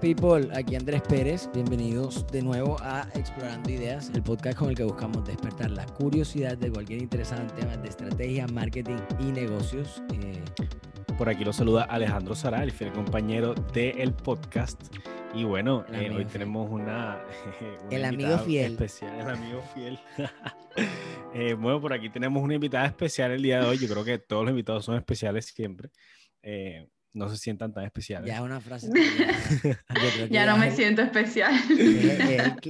people? Aquí Andrés Pérez. Bienvenidos de nuevo a Explorando Ideas, el podcast con el que buscamos despertar la curiosidad de cualquier interesado en temas de estrategia, marketing y negocios. Eh, Por aquí lo saluda Alejandro Sara, el fiel compañero del podcast. Y bueno, eh, hoy tenemos una, el amigo fiel. especial, el amigo fiel. Eh, bueno, por aquí tenemos una invitada especial el día de hoy. Yo creo que todos los invitados son especiales siempre no se sientan tan especiales. Ya es una frase. ya, no me siento especial.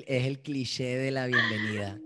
Es, el, cliché de la bienvenida.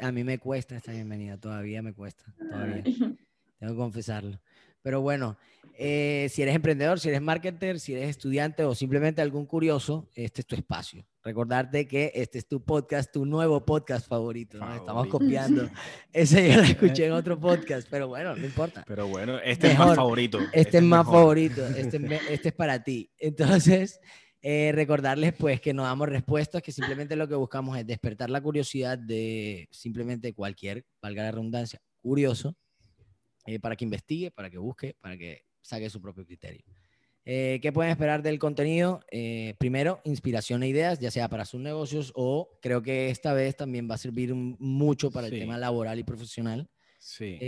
a mí me cuesta esta bienvenida, todavía me cuesta, todavía. Tengo que confesarlo. Pero bueno, eh, si eres emprendedor, si eres marketer, si eres estudiante o simplemente algún curioso, este es tu espacio. Recordarte que este es tu podcast, tu nuevo podcast favorito. Estamos copiando. Ese yo lo escuché en otro podcast, pero bueno, no importa. Pero bueno, este es más favorito. Este, este es, más favorito. Este, este, es para ti. Entonces, eh, recordarles pues que no damos respuestas, que simplemente lo que buscamos es despertar la curiosidad de simplemente cualquier, valga la redundancia, curioso eh, para que investigue, para que busque, para que saque su propio criterio. Eh, ¿Qué pueden esperar del contenido? Eh, primero, inspiración e ideas, ya sea para sus negocios o creo que esta vez también va a servir mucho para el tema laboral y profesional. Sí.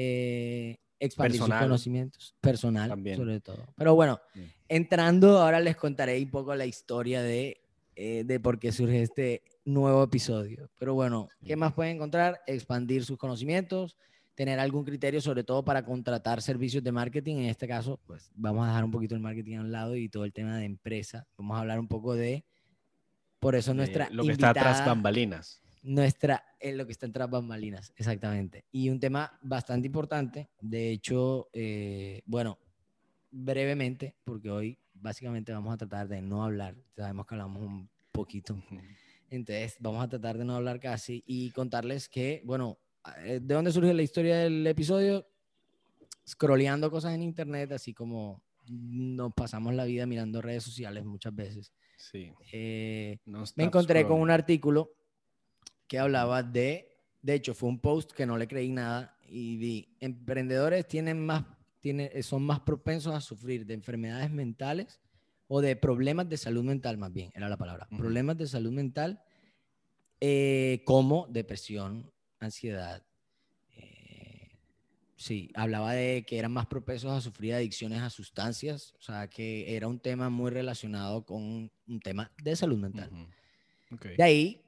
expandir sus conocimientos, personal sobre todo. Pero bueno, entrando, ahora les contaré un poco la historia de, de por qué surge este nuevo episodio. Pero bueno, ¿qué más pueden encontrar? Expandir sus conocimientos, tener algún criterio, sobre todo para contratar servicios de marketing. En este caso, pues vamos a dejar un poquito el marketing a un lado y todo el tema de empresa. Vamos a hablar un poco de, por eso nuestra... lo que está tras bambalinas. Nuestra, en lo que está tras bambalinas, exactamente. Y un tema bastante importante, de hecho, eh, bueno, brevemente, porque hoy básicamente vamos a tratar de no hablar, sabemos que hablamos un poquito. Entonces, vamos a tratar de no hablar casi y contarles que, bueno, eh, ¿de dónde surge la historia del episodio? Scrolleando cosas en internet, así como nos pasamos la vida mirando redes sociales muchas veces. Sí. Eh, me encontré con un artículo que hablaba de, de hecho, fue un post que no le creí nada y vi, emprendedores tienen más, tienen, son más propensos a sufrir de enfermedades mentales o de problemas de salud mental, más bien, era la palabra, problemas de salud mental eh, como depresión, ansiedad. Eh, sí, hablaba de que eran más propensos a sufrir adicciones a sustancias, o sea, que era un tema muy relacionado con un tema de salud mental. De ahí,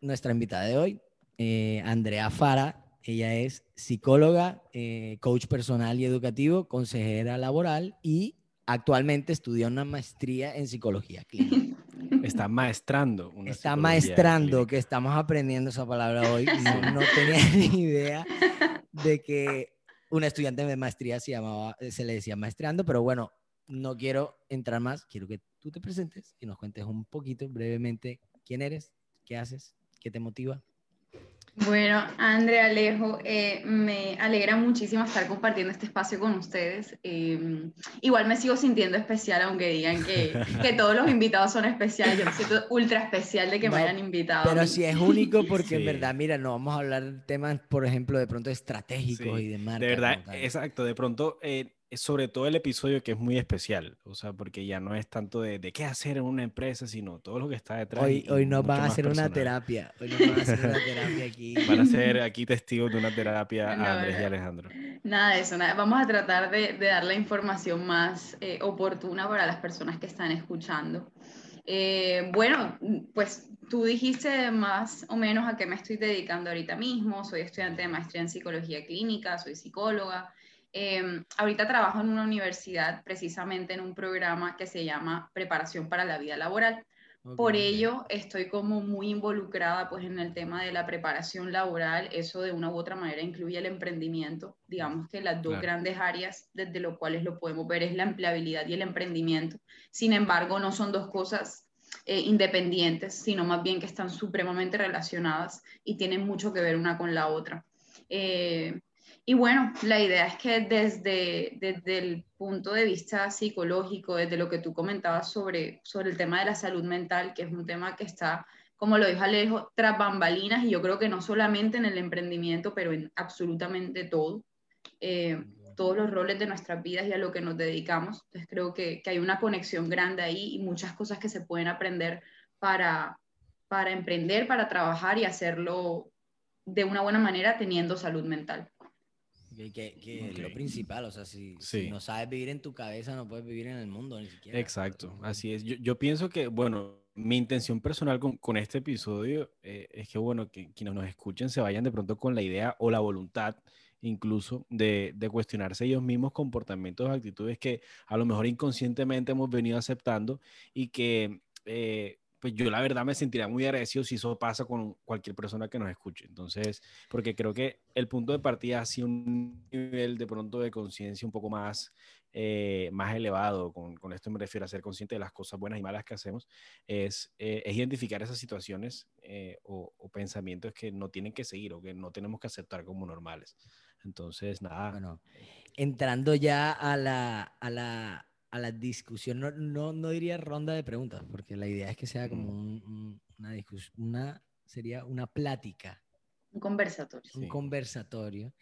nuestra invitada de hoy, eh, Andrea Fara, ella es psicóloga, eh, coach personal y educativo, consejera laboral y actualmente estudia una maestría en psicología clínica. Está maestrando. Está maestrando, que estamos aprendiendo esa palabra hoy. No, tenía ni idea de que una estudiante de maestría se, llamaba, se le decía maestrando, pero bueno, no quiero entrar más. Quiero que tú te presentes y nos cuentes un poquito, brevemente, quién eres, qué haces, qué te motiva. Bueno, Andrea Alejo, eh, me alegra muchísimo estar compartiendo este espacio con ustedes. Em, igual me sigo sintiendo especial, aunque digan que, que, todos los invitados son especiales. Yo me siento ultra especial de que me hayan invitado. Pero sí es único porque en verdad, mira, no vamos a hablar temas, por ejemplo, de pronto estratégicos y de marca. De verdad, exacto. De pronto, eh, sobre todo el episodio que es muy especial, o sea, porque ya no es tanto de, de qué hacer en una empresa, sino todo lo que está detrás. Hoy, hoy nos van a hacer una terapia, hoy nos van a hacer una terapia aquí. Van a ser aquí testigos de una terapia a Andrés y Alejandro. Nada de eso, nada. vamos a tratar de, de dar la información más eh, oportuna para las personas que están escuchando. Eh, bueno, pues tú dijiste más o menos a qué me estoy dedicando ahorita mismo. Soy estudiante de maestría en psicología clínica, soy psicóloga. Em, ahorita trabajo en una universidad precisamente en un programa que se llama Preparación para la Vida Laboral. Por ello, estoy como muy involucrada pues en el tema de la preparación laboral. Eso de una u otra manera incluye el emprendimiento. Digamos que las dos grandes áreas desde las cuales lo podemos ver es la empleabilidad y el emprendimiento. Sin embargo, no son dos cosas eh, independientes, sino más bien que están supremamente relacionadas y tienen mucho que ver una con la otra. Eh, y bueno, la idea es que desde, desde el punto de vista psicológico, desde lo que tú comentabas sobre, sobre el tema de la salud mental, que es un tema que está, como lo dijo Alejo, tras bambalinas, y yo creo que no solamente en el emprendimiento, pero en absolutamente todo. Eh, todos los roles de nuestras vidas y a lo que nos dedicamos. Entonces creo que, que hay una conexión grande ahí y muchas cosas que se pueden aprender para, para emprender, para trabajar y hacerlo de una buena manera teniendo salud mental. Que, es lo principal, o sea, si, no sabes vivir en tu cabeza, no puedes vivir en el mundo ni siquiera. Exacto, así es. Yo, yo pienso que, bueno, mi intención personal con, con este episodio eh, es que, bueno, que quienes nos escuchen se vayan de pronto con la idea o la voluntad incluso de, de, cuestionarse ellos mismos comportamientos, actitudes que a lo mejor inconscientemente hemos venido aceptando y que eh, pues yo la verdad me sentiría muy agradecido si eso pasa con cualquier persona que nos escuche. Entonces, porque creo que el punto de partida ha sido un nivel de pronto de conciencia un poco más, eh, más elevado, con, con, esto me refiero a ser consciente de las cosas buenas y malas que hacemos, es, eh, es identificar esas situaciones eh, o, o, pensamientos que no tienen que seguir o que no tenemos que aceptar como normales. Entonces, nada. Bueno, entrando ya a la, a la a la discusión, no, no, no, diría ronda de preguntas, porque la idea es que sea como una discusión, una, sería una plática. Un conversatorio. Un conversatorio.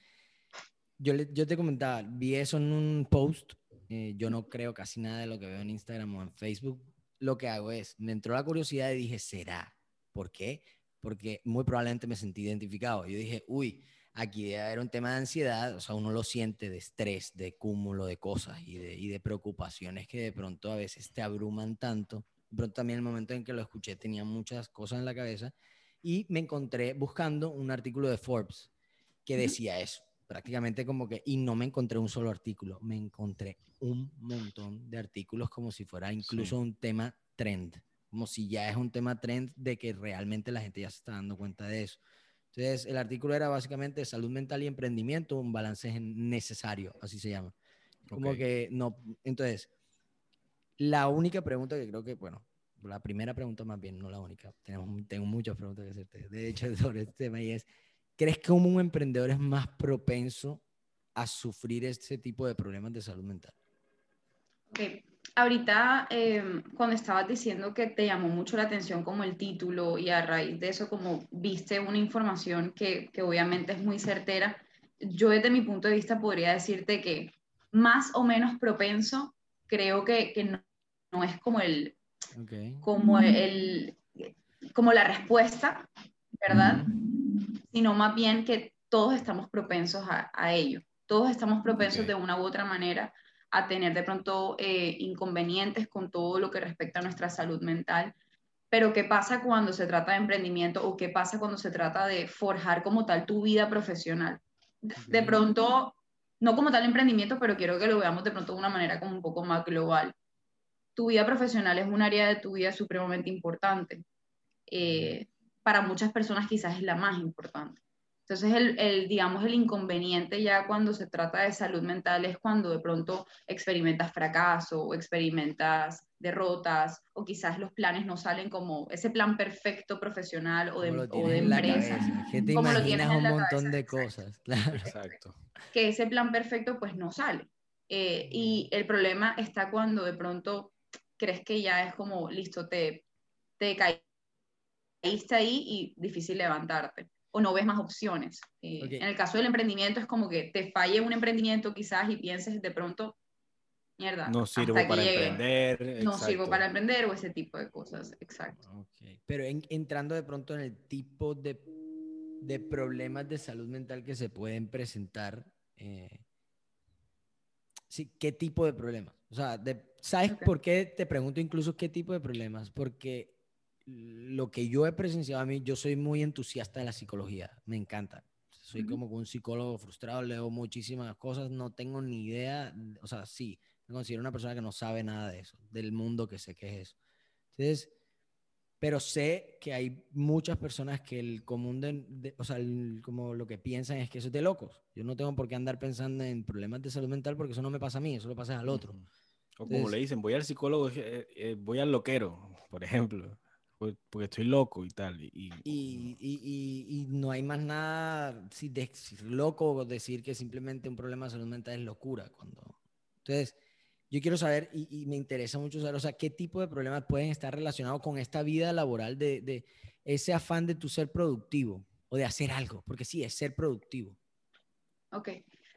Yo, le, yo te comentaba, vi eso en un post, eh, yo no creo casi nada de lo que veo en Instagram o en Facebook, lo que hago es, me entró la curiosidad y dije, ¿será? ¿Por qué? Porque muy probablemente me sentí identificado. Yo dije, uy, aquí debe haber un tema de ansiedad, o sea, uno lo siente de estrés, de cúmulo de cosas y de, y de preocupaciones que de pronto a veces te abruman tanto. De pronto también el momento en que lo escuché tenía muchas cosas en la cabeza y me encontré buscando un artículo de Forbes que decía eso, prácticamente como que, y no me encontré un solo artículo, me encontré un montón de artículos como si fuera incluso un tema trend, como si ya es un tema trend de que realmente la gente ya se está dando cuenta de eso. Entonces, el artículo era básicamente salud mental y emprendimiento, un balance necesario, así se llama. Como que no, entonces, la única pregunta que creo que, bueno, la primera pregunta más bien, no la única, tenemos, tengo muchas preguntas que hacerte, de hecho, sobre este tema, y es, ¿crees que un emprendedor es más propenso a sufrir este tipo de problemas de salud mental? Ok, ahorita em, cuando estabas diciendo que te llamó mucho la atención como el título y a raíz de eso como viste una información que, que obviamente es muy certera, yo desde mi punto de vista podría decirte que más o menos propenso, creo que, que no, no, es como el, como el, como la respuesta, ¿verdad? Sino más bien que todos estamos propensos a, a ello. Todos estamos propensos de una u otra manera a tener de pronto eh, inconvenientes con todo lo que respecta a nuestra salud mental. Pero ¿qué pasa cuando se trata de emprendimiento o qué pasa cuando se trata de forjar como tal tu vida profesional? De pronto, no como tal emprendimiento, pero quiero que lo veamos de pronto de una manera como un poco más global. Tu vida profesional es un área de tu vida supremamente importante. Eh, para muchas personas quizás es la más importante. Entonces, el, el, digamos, el inconveniente ya cuando se trata de salud mental es cuando de pronto experimentas fracaso o experimentas derrotas o quizás los planes no salen como ese plan perfecto profesional o de, o de empresa. Que te como imaginas un montón de cosas, claro. Exacto. Que ese plan perfecto pues no sale. Eh, y el problema está cuando de pronto crees que ya es como, listo, te, te caíste ahí y difícil levantarte o no ves más opciones. Eh, en el caso del emprendimiento es como que te falle un emprendimiento quizás y pienses de pronto, mierda. No sirvo para emprender. No sirvo para emprender o ese tipo de cosas, exacto. Pero entrando de pronto en el tipo de, de, problemas de salud mental que se pueden presentar, eh, sí, ¿qué tipo de problemas? O sea, ¿sabes por qué te pregunto incluso qué tipo de problemas? Porque lo que yo he presenciado a mí, yo soy muy entusiasta de la psicología, me encanta. Soy como un psicólogo frustrado, leo muchísimas cosas, no tengo ni idea, o sea, sí, me considero una persona que no sabe nada de eso, del mundo que sé que es eso. Entonces, pero sé que hay muchas personas que el común de, o sea, como lo que piensan es que eso es de locos. Yo no tengo por qué andar pensando en problemas de salud mental porque eso no me pasa a mí, eso lo pasa al otro. O como le dicen, voy al psicólogo, eh, eh, voy al loquero, por ejemplo porque estoy loco y tal. Y, y, y, y no hay más nada, si decir loco decir que simplemente un problema de salud mental es locura. Cuando... Entonces, yo quiero saber, y, me interesa mucho saber, o sea, qué tipo de problemas pueden estar relacionados con esta vida laboral de, de ese afán de tu ser productivo o de hacer algo, porque sí, es ser productivo. Ok,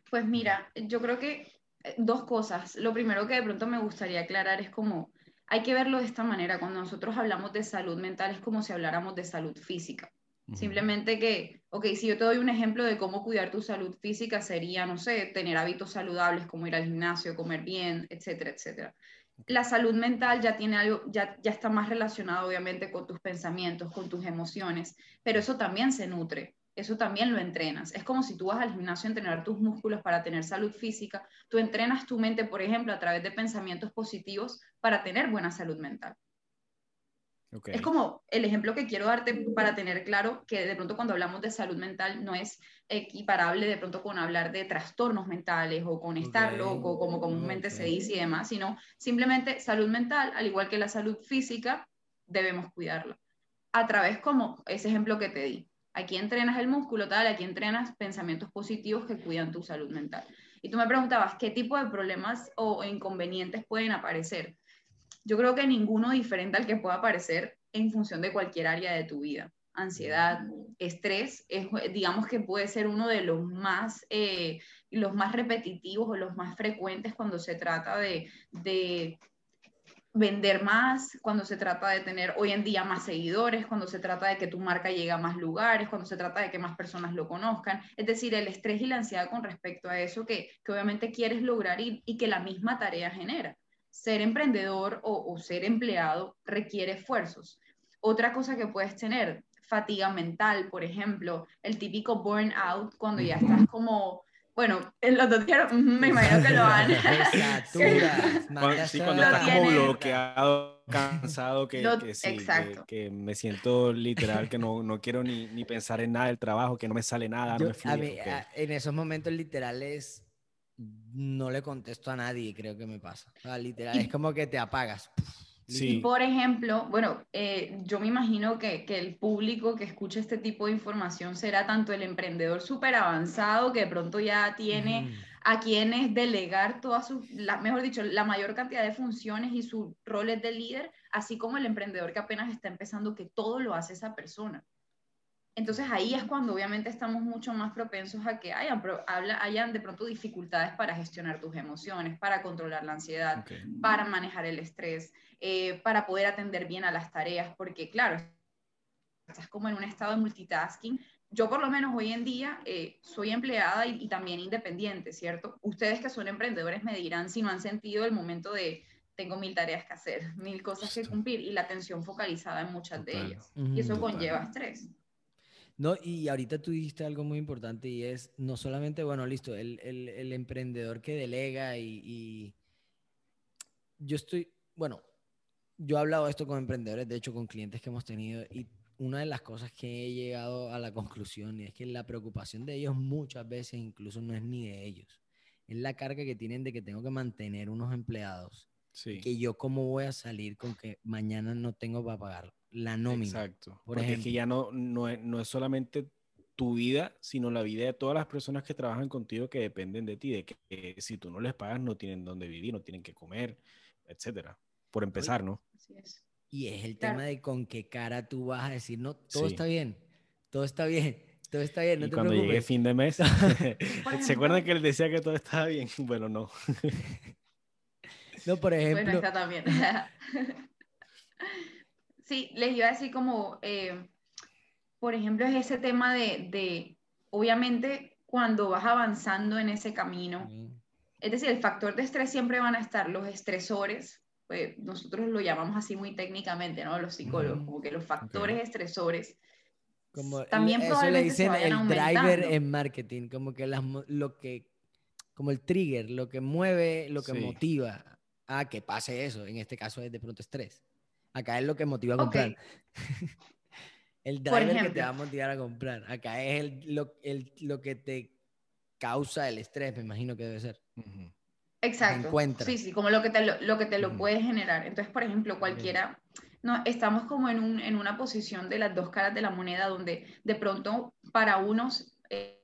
Pues mira, yo creo que eh, dos cosas. Lo primero que de pronto me gustaría aclarar es como, hay que verlo de esta manera. Cuando nosotros hablamos de salud mental es como si habláramos de salud física. Simplemente que, ok, si yo te doy un ejemplo de cómo cuidar tu salud física, sería, no sé, tener hábitos saludables como ir al gimnasio, comer bien, etcétera, etcétera. La salud mental ya tiene algo, ya, ya está más relacionado obviamente con tus pensamientos, con tus emociones, pero eso también se nutre eso también lo entrenas. Es como si tú vas al gimnasio a entrenar tus músculos para tener salud física, tú entrenas tu mente, por ejemplo, a través de pensamientos positivos para tener buena salud mental. Es como el ejemplo que quiero darte para tener claro que de pronto cuando hablamos de salud mental no es equiparable de pronto con hablar de trastornos mentales o con estar loco, como comúnmente se dice y demás, sino simplemente salud mental, al igual que la salud física, debemos cuidarla. A través como ese ejemplo que te di. Aquí entrenas el músculo, tal, aquí entrenas pensamientos positivos que cuidan tu salud mental. Y tú me preguntabas, ¿qué tipo de problemas o inconvenientes pueden aparecer? Yo creo que ninguno diferente al que pueda aparecer en función de cualquier área de tu vida. Ansiedad, estrés, es, digamos que puede ser uno de los más, eh, los más repetitivos o los más frecuentes cuando se trata de vender más, cuando se trata de tener hoy en día más seguidores, cuando se trata de que tu marca llegue a más lugares, cuando se trata de que más personas lo conozcan. Es decir, el estrés y la ansiedad con respecto a eso que, obviamente quieres lograr y, y, que la misma tarea genera. Ser emprendedor o, o ser empleado requiere esfuerzos. Otra cosa que puedes tener, fatiga mental, por ejemplo, el típico burnout, cuando ya estás como bueno, en los noticieros me imagino que lo van. cuando, sí, cuando estás como bloqueado, cansado, que, que sí, que, me siento literal, que no, no quiero ni, ni, pensar en nada del trabajo, que no me sale nada. no me a mí, en esos momentos literales no le contesto a nadie, creo que me pasa. literal, es como que te apagas. Y por ejemplo, bueno, eh, yo me imagino que, que, el público que escucha este tipo de información será tanto el emprendedor súper avanzado que de pronto ya tiene a quienes delegar todas sus, la, mejor dicho, la mayor cantidad de funciones y sus roles de líder, así como el emprendedor que apenas está empezando, que todo lo hace esa persona. Entonces ahí es cuando obviamente estamos mucho más propensos a que hayan, hayan de pronto dificultades para gestionar tus emociones, para controlar la ansiedad, para manejar el estrés, eh, para poder atender bien a las tareas, porque claro, estás como en un estado de multitasking. Yo por lo menos hoy en día eh, soy empleada y, también independiente, ¿cierto? Ustedes que son emprendedores me dirán si no han sentido el momento de tengo mil tareas que hacer, mil cosas que cumplir y la atención focalizada en muchas de ellas. y eso conlleva estrés. No, y ahorita tú dijiste algo muy importante y es no solamente, bueno, listo, el, el, el emprendedor que delega y, y, yo estoy, bueno, yo he hablado esto con emprendedores, de hecho con clientes que hemos tenido y una de las cosas que he llegado a la conclusión es que la preocupación de ellos muchas veces incluso no es ni de ellos, es la carga que tienen de que tengo que mantener unos empleados. Sí. Que yo cómo voy a salir con que mañana no tengo para pagarlo la nómina. Exacto. Por Porque es que ya no, no, es, no es solamente tu vida, sino la vida de todas las personas que trabajan contigo que dependen de ti, de que, si tú no les pagas no tienen dónde vivir, no tienen que comer, etcétera. Por empezar, ¿no? Así es. Y es el tema de con qué cara tú vas a decir, no, todo está bien, todo está bien, todo está bien, no y cuando llegue fin de mes, ¿se acuerdan que él decía que todo estaba bien? Bueno, no. no, por ejemplo. Bueno, está también. Sí, les iba a decir como, eh, por ejemplo, es ese tema de, obviamente, cuando vas avanzando en ese camino, es decir, el factor de estrés siempre van a estar los estresores, pues nosotros lo llamamos así muy técnicamente, ¿no? Los psicólogos, como que los factores estresores. Como también eso le dicen el driver en marketing, como que las, lo que, como el trigger, lo que mueve, lo que motiva a que pase eso, en este caso es de pronto estrés. Acá es lo que motiva a comprar. el driver que te va a motivar a comprar. Acá es el, lo, el, lo, que te causa el estrés, me imagino que debe ser. Exacto. Sí, sí, como lo que te lo, lo que te lo puede generar. Entonces, por ejemplo, cualquiera, no, estamos como en, un, en una posición de las dos caras de la moneda donde de pronto para unos eh,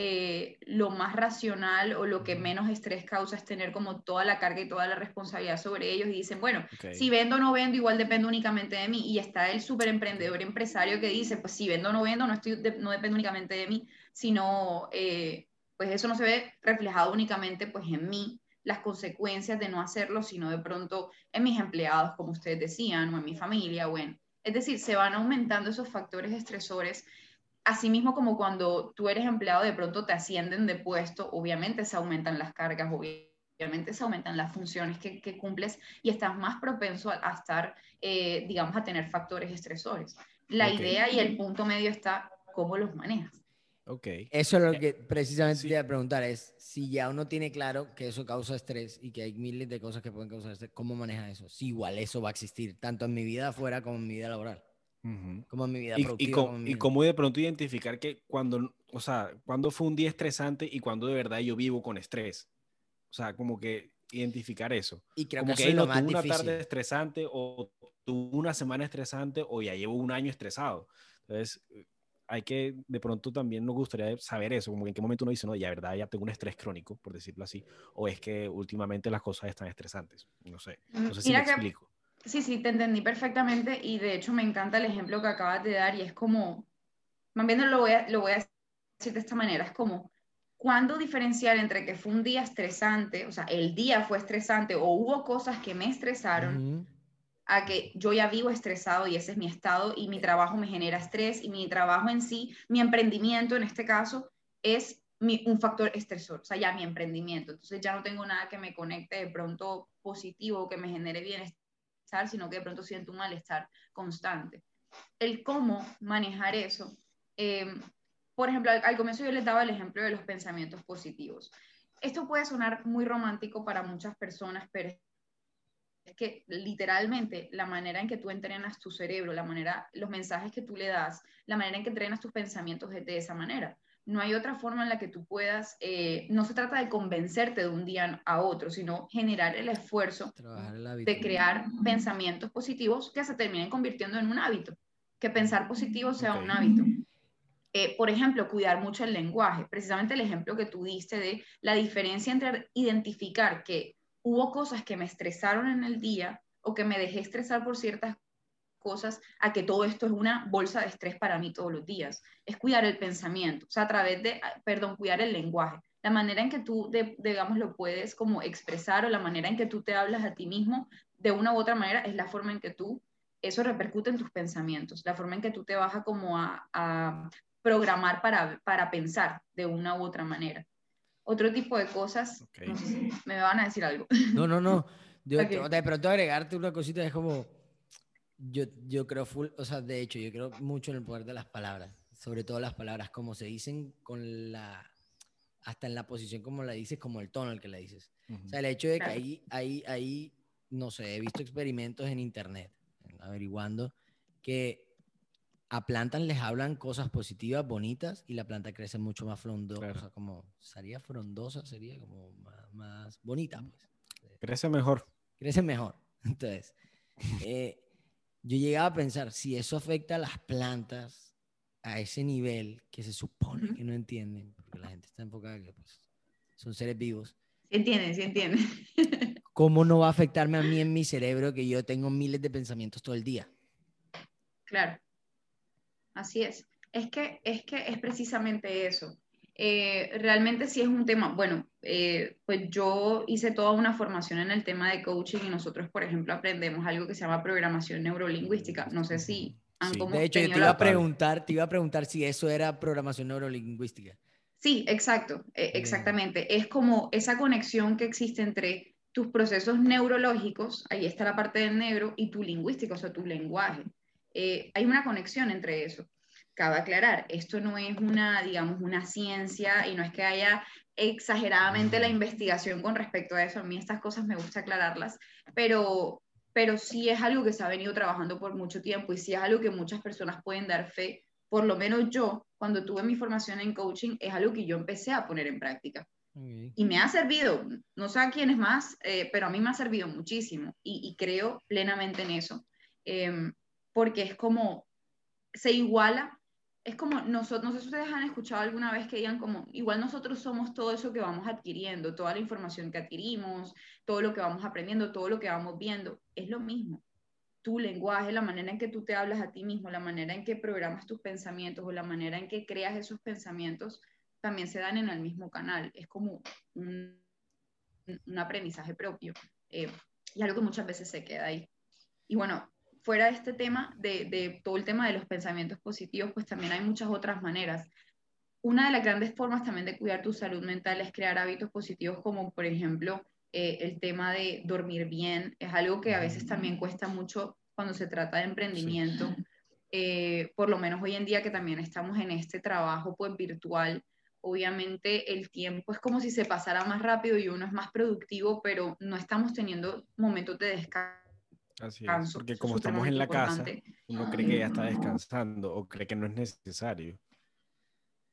eh, lo más racional o lo que menos estrés causa es tener como toda la carga y toda la responsabilidad sobre ellos y dicen, bueno, si vendo o no vendo, igual depende únicamente de mí. Y está el súper emprendedor empresario que dice, pues si vendo o no vendo, no, estoy no depende únicamente de mí, sino eh, pues eso no se ve reflejado únicamente pues en mí, las consecuencias de no hacerlo, sino de pronto en mis empleados, como ustedes decían, o en mi familia, o en... Es decir, se van aumentando esos factores estresores Asimismo, como cuando tú eres empleado, de pronto te ascienden de puesto, obviamente se aumentan las cargas, obviamente se aumentan las funciones que, cumples y estás más propenso a, estar, eh, digamos, a tener factores estresores. La idea y el punto medio está cómo los manejas. Ok. Eso es lo eh, que precisamente te iba a preguntar, es si ya uno tiene claro que eso causa estrés y que hay miles de cosas que pueden causar estrés, ¿cómo maneja eso? Si igual eso va a existir, tanto en mi vida afuera como en mi vida laboral. Como en mi vida y, y, cómo de pronto identificar que cuando, o sea, cuando fue un día estresante y cuando de verdad yo vivo con estrés. O sea, como que identificar eso. Y creo como que, que no tuve una tarde estresante o tuve una semana estresante o ya llevo un año estresado. Entonces, hay que, de pronto también nos gustaría saber eso, como en qué momento uno dice, no, ya verdad, ya tengo un estrés crónico, por decirlo así, o es que últimamente las cosas están estresantes. No sé, no sé si me explico. Sí, sí, te entendí perfectamente y de hecho me encanta el ejemplo que acabas de dar y es como, más bien lo voy a, lo voy a decir de esta manera, es como, ¿cuándo diferenciar entre que fue un día estresante, o sea, el día fue estresante o hubo cosas que me estresaron, a que yo ya vivo estresado y ese es mi estado y mi trabajo me genera estrés y mi trabajo en sí, mi emprendimiento en este caso, es un factor estresor, o sea, ya mi emprendimiento. Entonces ya no tengo nada que me conecte de pronto positivo, que me genere bienestar sino que de pronto siento un malestar constante. El cómo manejar eso. Em, por ejemplo, al, comienzo yo les daba el ejemplo de los pensamientos positivos. Esto puede sonar muy romántico para muchas personas, pero es que literalmente la manera en que tú entrenas tu cerebro, la manera, los mensajes que tú le das, la manera en que entrenas tus pensamientos es de esa manera no hay otra forma en la que tú puedas, eh, no se trata de convencerte de un día a otro, sino generar el esfuerzo de crear pensamientos positivos que se terminen convirtiendo en un hábito, que pensar positivo sea un hábito. Eh, por ejemplo, cuidar mucho el lenguaje, precisamente el ejemplo que tú diste de la diferencia entre identificar que hubo cosas que me estresaron en el día o que me dejé estresar por ciertas cosas a que todo esto es una bolsa de estrés para mí todos los días. Es cuidar el pensamiento, o sea, a través de, ah, perdón, cuidar el lenguaje. La manera en que tú, digamos, lo puedes como expresar o la manera en que tú te hablas a ti mismo, de una u otra manera, es la forma en que tú, eso repercute en tus pensamientos, la forma en que tú te vas a como a, programar para, para pensar de una u otra manera. Otro tipo de cosas, no sé si me van a decir algo. No, no, no. Yo, De pronto agregarte una cosita es como yo, yo creo full, o sea, de hecho, yo creo mucho en el poder de las palabras, sobre todo las palabras, como se dicen con la, hasta en la posición como la dices, como el tono al que la dices. O sea, el hecho de que ahí, ahí, ahí, no sé, he visto experimentos en internet, averiguando, que a plantas les hablan cosas positivas, bonitas, y la planta crece mucho más frondosa, como, sería frondosa, sería como más, más bonita, pues. Crece mejor. Crece mejor. Entonces, eh, yo llegaba a pensar, si eso afecta a las plantas a ese nivel que se supone que no entienden, porque la gente está enfocada que pues, son seres vivos. Sí entienden, sí entienden. ¿Cómo no va a afectarme a mí en mi cerebro que yo tengo miles de pensamientos todo el día? Claro, así es. Es que es, que es precisamente eso. Eh, realmente sí es un tema, bueno, eh, pues yo hice toda una formación en el tema de coaching y nosotros, por ejemplo, aprendemos algo que se llama programación neurolingüística. No sé si han sí, De hecho, yo te iba, a preguntar, te iba a preguntar si eso era programación neurolingüística. Sí, exacto, e, exactamente. Es como esa conexión que existe entre tus procesos neurológicos, ahí está la parte del negro, y tu lingüístico, o sea, tu lenguaje. Eh, hay una conexión entre eso cabe aclarar, esto no es una, digamos, una ciencia y no es que haya exageradamente la investigación con respecto a eso. A mí estas cosas me gusta aclararlas, pero, pero sí es algo que se ha venido trabajando por mucho tiempo y sí es algo que muchas personas pueden dar fe. Por lo menos yo, cuando tuve mi formación en coaching, es algo que yo empecé a poner en práctica. Y me ha servido, no sé a quiénes más, eh, pero a mí me ha servido muchísimo y, creo plenamente en eso, em, porque es como se iguala es como nosotros, no sé si ustedes han escuchado alguna vez que digan como, igual nosotros somos todo eso que vamos adquiriendo, toda la información que adquirimos, todo lo que vamos aprendiendo, todo lo que vamos viendo, es lo mismo. Tu lenguaje, la manera en que tú te hablas a ti mismo, la manera en que programas tus pensamientos o la manera en que creas esos pensamientos, también se dan en el mismo canal. Es como un, un aprendizaje propio eh, y algo que muchas veces se queda ahí. Y bueno, fuera de este tema, de, de, todo el tema de los pensamientos positivos, pues también hay muchas otras maneras. Una de las grandes formas también de cuidar tu salud mental es crear hábitos positivos como por ejemplo eh, el tema de dormir bien. Es algo que a veces también cuesta mucho cuando se trata de emprendimiento. Eh, por lo menos hoy en día que también estamos en este trabajo pues virtual, obviamente el tiempo es como si se pasara más rápido y uno es más productivo, pero no estamos teniendo momentos de descanso. Así es, porque como estamos en la casa, uno cree que ya está descansando o cree que no es necesario.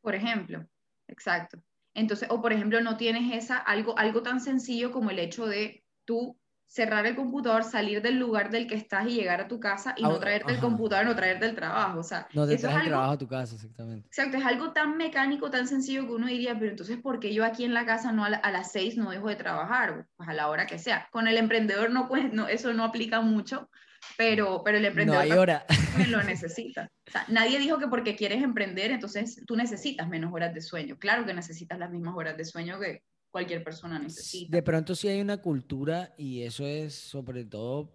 Por ejemplo, exacto. Entonces, o por ejemplo, no tienes esa, algo, algo tan sencillo como el hecho de tú cerrar el computador, salir del lugar del que estás y llegar a tu casa y no traerte el computador, no traerte el trabajo. O sea, no te traes el trabajo a tu casa, exactamente. Exacto, es algo tan mecánico, tan sencillo que uno diría, pero entonces, ¿por qué yo aquí en la casa no a, las seis no dejo de trabajar? Pues a la hora que sea. Con el emprendedor no, pues, no eso no aplica mucho, pero, pero el emprendedor no hora. lo necesita. O sea, nadie dijo que porque quieres emprender, entonces tú necesitas menos horas de sueño. Claro que necesitas las mismas horas de sueño que cualquier persona necesita. De pronto sí hay una cultura y eso es sobre todo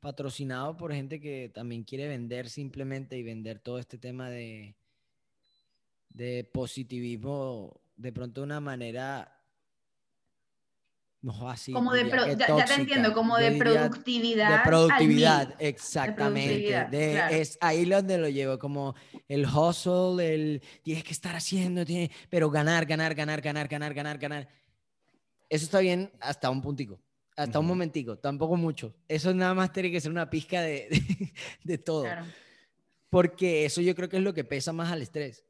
patrocinado por gente que también quiere vender simplemente y vender todo este tema de, de positivismo de pronto de una manera no, así, como de ya, te entiendo, como de productividad. De productividad, exactamente. De Es ahí donde lo llevo, como el hustle, el tienes que estar haciendo, tiene, pero ganar, ganar, ganar, ganar, ganar, ganar, ganar. Eso está bien hasta un puntico, hasta un momentico, tampoco mucho. Eso nada más tiene que ser una pizca de, de, todo. Porque eso yo creo que es lo que pesa más al estrés.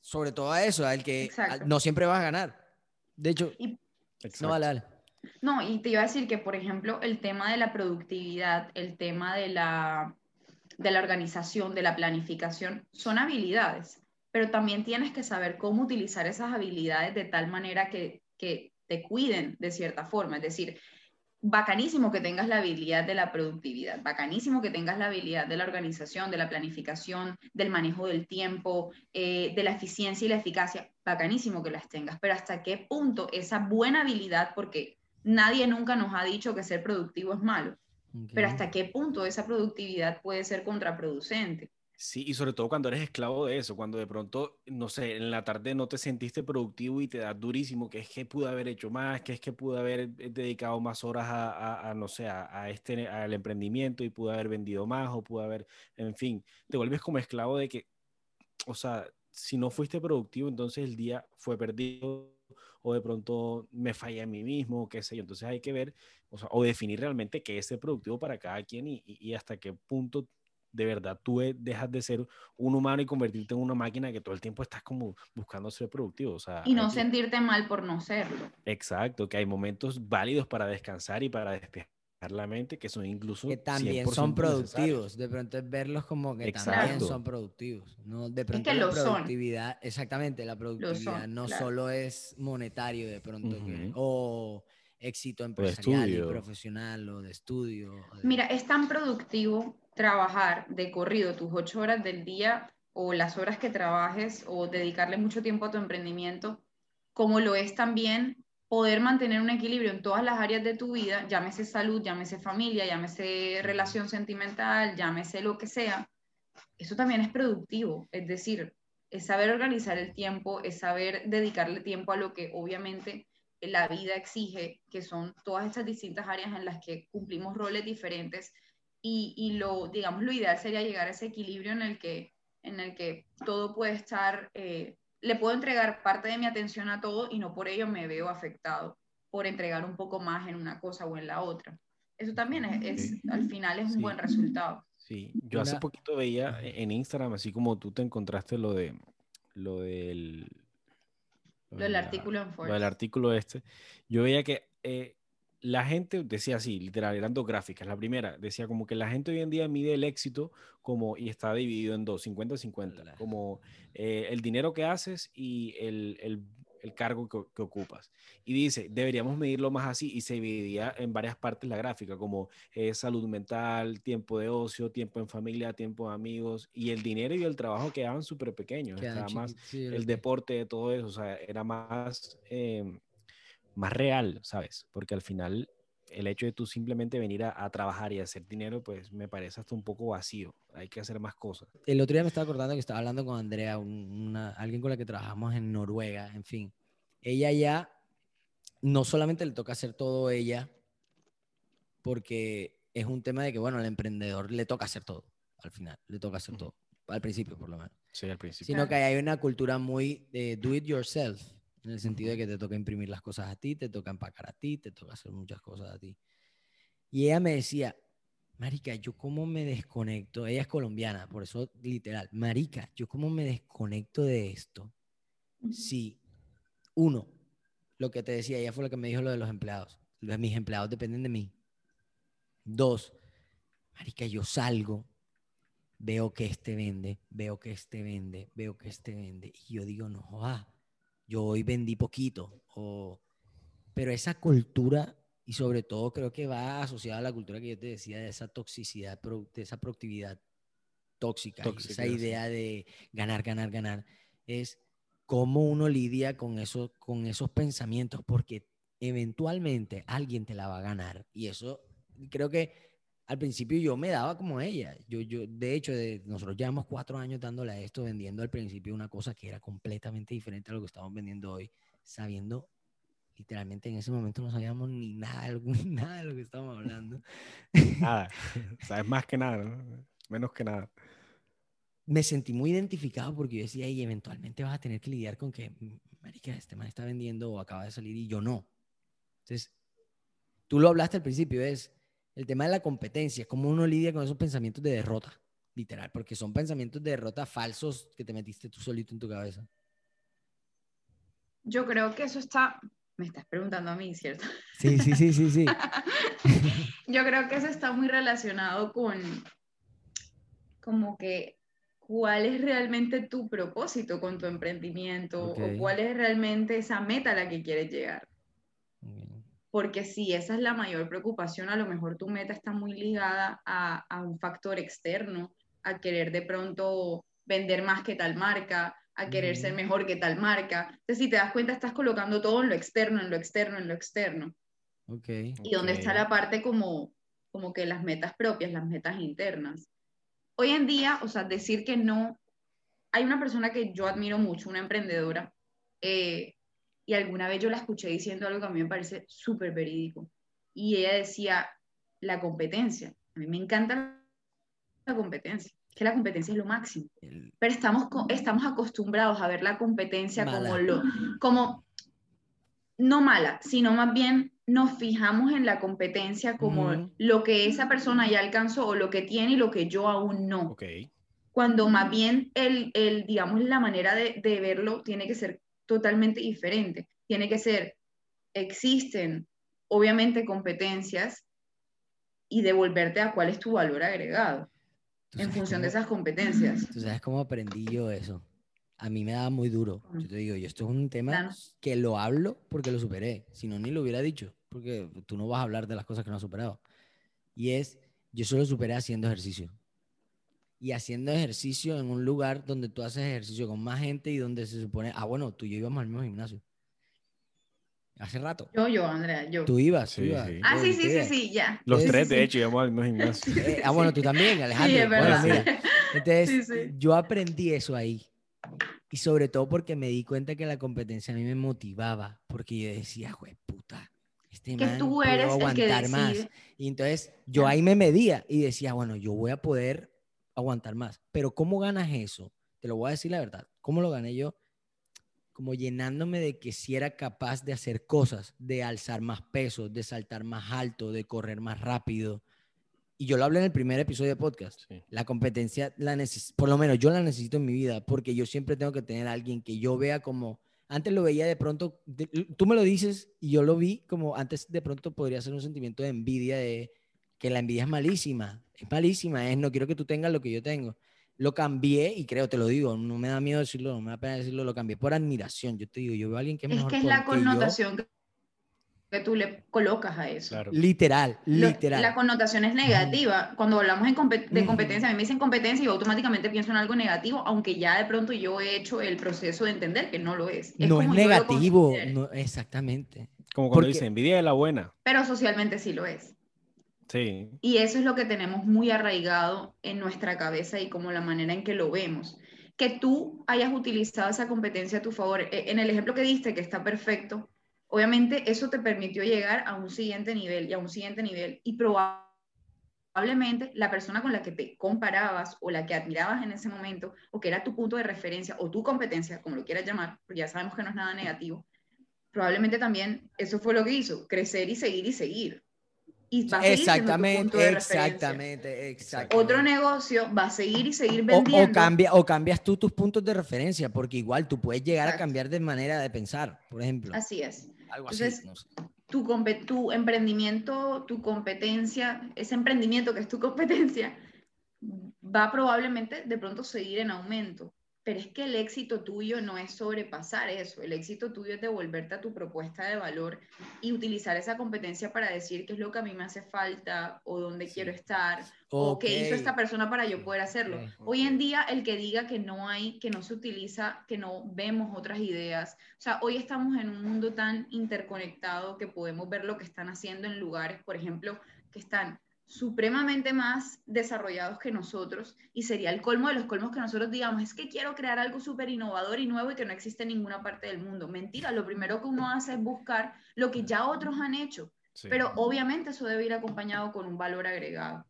Sobre todo a eso, al que no siempre vas a ganar. De hecho, no, No, y te iba a decir que, por ejemplo, el tema de la productividad, el tema de la, de la organización, de la planificación, son habilidades, pero también tienes que saber cómo utilizar esas habilidades de tal manera que, que te cuiden de cierta forma. Es decir, bacanísimo que tengas la habilidad de la productividad, bacanísimo que tengas la habilidad de la organización, de la planificación, del manejo del tiempo, eh, de la eficiencia y la eficacia, bacanísimo que las tengas, pero hasta qué punto esa buena habilidad, porque nadie nunca nos ha dicho que ser productivo es malo, pero hasta qué punto esa productividad puede ser contraproducente. Sí, y sobre todo cuando eres esclavo de eso, cuando de pronto, no sé, en la tarde no te sentiste productivo y te da durísimo, que es que pude haber hecho más, que es que pude haber eh, dedicado más horas a, no sé, a, este, al emprendimiento y pude haber vendido más o pude haber, en fin, te vuelves como esclavo de que, o sea, si no fuiste productivo, entonces el día fue perdido o de pronto me falla a mí mismo, qué sé yo. Entonces hay que ver, o, definir realmente qué es ser productivo para cada quien y hasta qué punto de verdad tú dejas de ser un humano y convertirte en una máquina que todo el tiempo estás como buscando ser productivo. O sea, y no sentirte mal por no serlo. Exacto, que hay momentos válidos para descansar y para despejar la mente que son incluso que también son productivos de pronto es verlos como que también son productivos no de pronto la productividad exactamente la productividad no solo es monetario de pronto o éxito empresarial y profesional o de estudio mira es tan productivo trabajar de corrido tus ocho horas del día o las horas que trabajes o dedicarle mucho tiempo a tu emprendimiento, como lo es también poder mantener un equilibrio en todas las áreas de tu vida, llámese salud, llámese familia, llámese relación sentimental, llámese lo que sea, eso también es productivo, es decir, es saber organizar el tiempo, es saber dedicarle tiempo a lo que obviamente la vida exige, que son todas estas distintas áreas en las que cumplimos roles diferentes, y, lo, digamos, lo ideal sería llegar a ese equilibrio en el que, en el que todo puede estar, eh, le puedo entregar parte de mi atención a todo y no por ello me veo afectado por entregar un poco más en una cosa o en la otra. Eso también es, al final es un buen resultado. Sí, yo hace poquito veía en Instagram, así como tú te encontraste lo de lo del lo del artículo en Lo del artículo este. Yo veía que eh, la gente decía así, literal, eran dos gráficas. La primera decía como que la gente hoy en día mide el éxito como, y está dividido en dos, 50-50, como eh, el dinero que haces y el, el cargo que, ocupas. Y dice, deberíamos medirlo más así y se dividía en varias partes la gráfica, como eh, salud mental, tiempo de ocio, tiempo en familia, tiempo de amigos y el dinero y el trabajo quedaban súper pequeños. Estaba más el deporte, todo eso, o sea, era más, em, más real, ¿sabes? Porque al final el hecho de tú simplemente venir a, trabajar y hacer dinero, pues me parece hasta un poco vacío. Hay que hacer más cosas. El otro día me estaba acordando que estaba hablando con Andrea, una, alguien con la que trabajamos en Noruega, en fin. Ella ya no solamente le toca hacer todo ella, porque es un tema de que, bueno, al emprendedor le toca hacer todo, al final, le toca hacer todo, al principio por lo menos. Sí, al principio. Sino que hay una cultura muy de do it yourself en el sentido de que te toca imprimir las cosas a ti, te toca empacar a ti, te toca hacer muchas cosas a ti. Y ella me decía, Marica, yo cómo me desconecto, ella es colombiana, por eso literal, Marica, yo cómo me desconecto de esto. Si, uno, lo que te decía, ella fue lo que me dijo lo de los empleados, mis empleados dependen de mí. Dos, Marica, yo salgo, veo que este vende, veo que este vende, veo que este vende, y yo digo, no, ah, yo hoy vendí poquito. O, pero esa cultura, y sobre todo creo que va asociada a la cultura que yo te decía de esa toxicidad, de esa productividad tóxica, esa idea de ganar, ganar, ganar, es cómo uno lidia con, eso, con esos pensamientos, porque eventualmente alguien te la va a ganar. Y eso creo que al principio yo me daba como ella. Yo, yo, de hecho, de, nosotros llevamos cuatro años dándole a esto, vendiendo al principio una cosa que era completamente diferente a lo que estamos vendiendo hoy, sabiendo, literalmente en ese momento no sabíamos ni nada, nada de lo que estábamos hablando. Nada, sabes más que nada, menos que nada. Me sentí muy identificado porque yo decía, y eventualmente vas a tener que lidiar con que, marica, este man está vendiendo o acaba de salir y yo no. Entonces, tú lo hablaste al principio, es el tema de la competencia, cómo uno lidia con esos pensamientos de derrota, literal, porque son pensamientos de derrota falsos que te metiste tú solito en tu cabeza. Yo creo que eso está, me estás preguntando a mí, ¿cierto? Sí, sí, sí, sí, sí. Yo creo que eso está muy relacionado con como que cuál es realmente tu propósito con tu emprendimiento o cuál es realmente esa meta a la que quieres llegar porque si esa es la mayor preocupación, a lo mejor tu meta está muy ligada a, un factor externo, a querer de pronto vender más que tal marca, a querer ser mejor que tal marca. Entonces, si te das cuenta, estás colocando todo en lo externo, en lo externo, en lo externo. Okay. Y dónde está la parte como, como que las metas propias, las metas internas. Hoy en día, o sea, decir que no, hay una persona que yo admiro mucho, una emprendedora, eh, y alguna vez yo la escuché diciendo algo que a mí me parece súper verídico. Y ella decía, la competencia. A mí me encanta la competencia, que la competencia es lo máximo. Pero estamos, estamos acostumbrados a ver la competencia como lo, como, no mala, sino más bien nos fijamos en la competencia como lo que esa persona ya alcanzó o lo que tiene y lo que yo aún no. Cuando más bien el, el, digamos, la manera de, de verlo tiene que ser totalmente diferente. Tiene que ser, existen obviamente competencias y devolverte a cuál es tu valor agregado en función de esas competencias. ¿Tú sabes cómo aprendí yo eso? A mí me daba muy duro. Yo te digo, yo esto es un tema que lo hablo porque lo superé. Si no, ni lo hubiera dicho, porque tú no vas a hablar de las cosas que no has superado. Y es, yo solo superé haciendo ejercicio y haciendo ejercicio en un lugar donde tú haces ejercicio con más gente y donde se supone, ah, bueno, tú y yo íbamos al mismo gimnasio. Hace rato. Yo, yo, Andrea, yo. Tú ibas, tú ibas. Ah, sí, sí, sí, sí, ya. Los tres, de hecho, íbamos al mismo gimnasio. Eh, ah, bueno, tú también, Alejandro. Sí, es verdad. Bueno, mira. Entonces, yo aprendí eso ahí. Y sobre todo porque me di cuenta que la competencia a mí me motivaba. Porque yo decía, güey, puta, este que man tú eres aguantar más. Y entonces, yo ahí me medía y decía, bueno, yo voy a poder aguantar más. Pero ¿cómo ganas eso? Te lo voy a decir la verdad. ¿Cómo lo gané yo? Como llenándome de que si era capaz de hacer cosas, de alzar más peso, de saltar más alto, de correr más rápido. Y yo lo hablé en el primer episodio de podcast. La competencia, la por lo menos yo la necesito en mi vida, porque yo siempre tengo que tener a alguien que yo vea como, antes lo veía de pronto, tú me lo dices y yo lo vi como antes de pronto podría ser un sentimiento de envidia, de que la envidia es malísima, es malísima, es no quiero que tú tengas lo que yo tengo. lo cambié y creo, te lo digo, no me da miedo decirlo, no me da pena decirlo, lo cambié por admiración. Yo te digo, yo veo a alguien que es, es que es la connotación que tú le colocas a eso. Literal, literal. la connotación es negativa. Cuando hablamos de competencia, a mí me dicen competencia y yo automáticamente pienso en algo negativo, aunque ya de pronto yo he hecho el proceso de entender que no lo es. no es negativo, no, exactamente. Como cuando dice envidia de la buena. Pero socialmente sí lo es. Y eso es lo que tenemos muy arraigado en nuestra cabeza y como la manera en que lo vemos. Que tú hayas utilizado esa competencia a tu favor. E, en el ejemplo que diste, que está perfecto, obviamente eso te permitió llegar a un siguiente nivel y a un siguiente nivel y probablemente la persona con la que te comparabas o la que admirabas en ese momento o que era tu punto de referencia o tu competencia, como lo quieras llamar, porque ya sabemos que no es nada negativo, probablemente también eso fue lo que hizo, crecer y seguir y seguir. Y va a seguir exactamente, punto de exactamente, exactamente. Otro negocio va a seguir y seguir vendiendo. O, cambia, o cambias tú tus puntos de referencia, porque igual tú puedes llegar a cambiar de manera de pensar, por ejemplo. Así es. Entonces, tu, tu emprendimiento, tu competencia, ese emprendimiento que es tu competencia, va probablemente de pronto seguir en aumento. Pero es que el éxito tuyo no es sobrepasar eso, el éxito tuyo es devolverte a tu propuesta de valor y utilizar esa competencia para decir qué es lo que a mí me hace falta o dónde quiero estar o qué hizo esta persona para yo poder hacerlo. Hoy en día el que diga que no hay, que no se utiliza, que no vemos otras ideas, o sea, hoy estamos en un mundo tan interconectado que podemos ver lo que están haciendo en lugares, por ejemplo, que están supremamente más desarrollados que nosotros y sería el colmo de los colmos que nosotros digamos, es que quiero crear algo súper innovador y nuevo y que no existe en ninguna parte del mundo. Mentira, lo primero que uno hace es buscar lo que ya otros han hecho, pero obviamente eso debe ir acompañado con un valor agregado.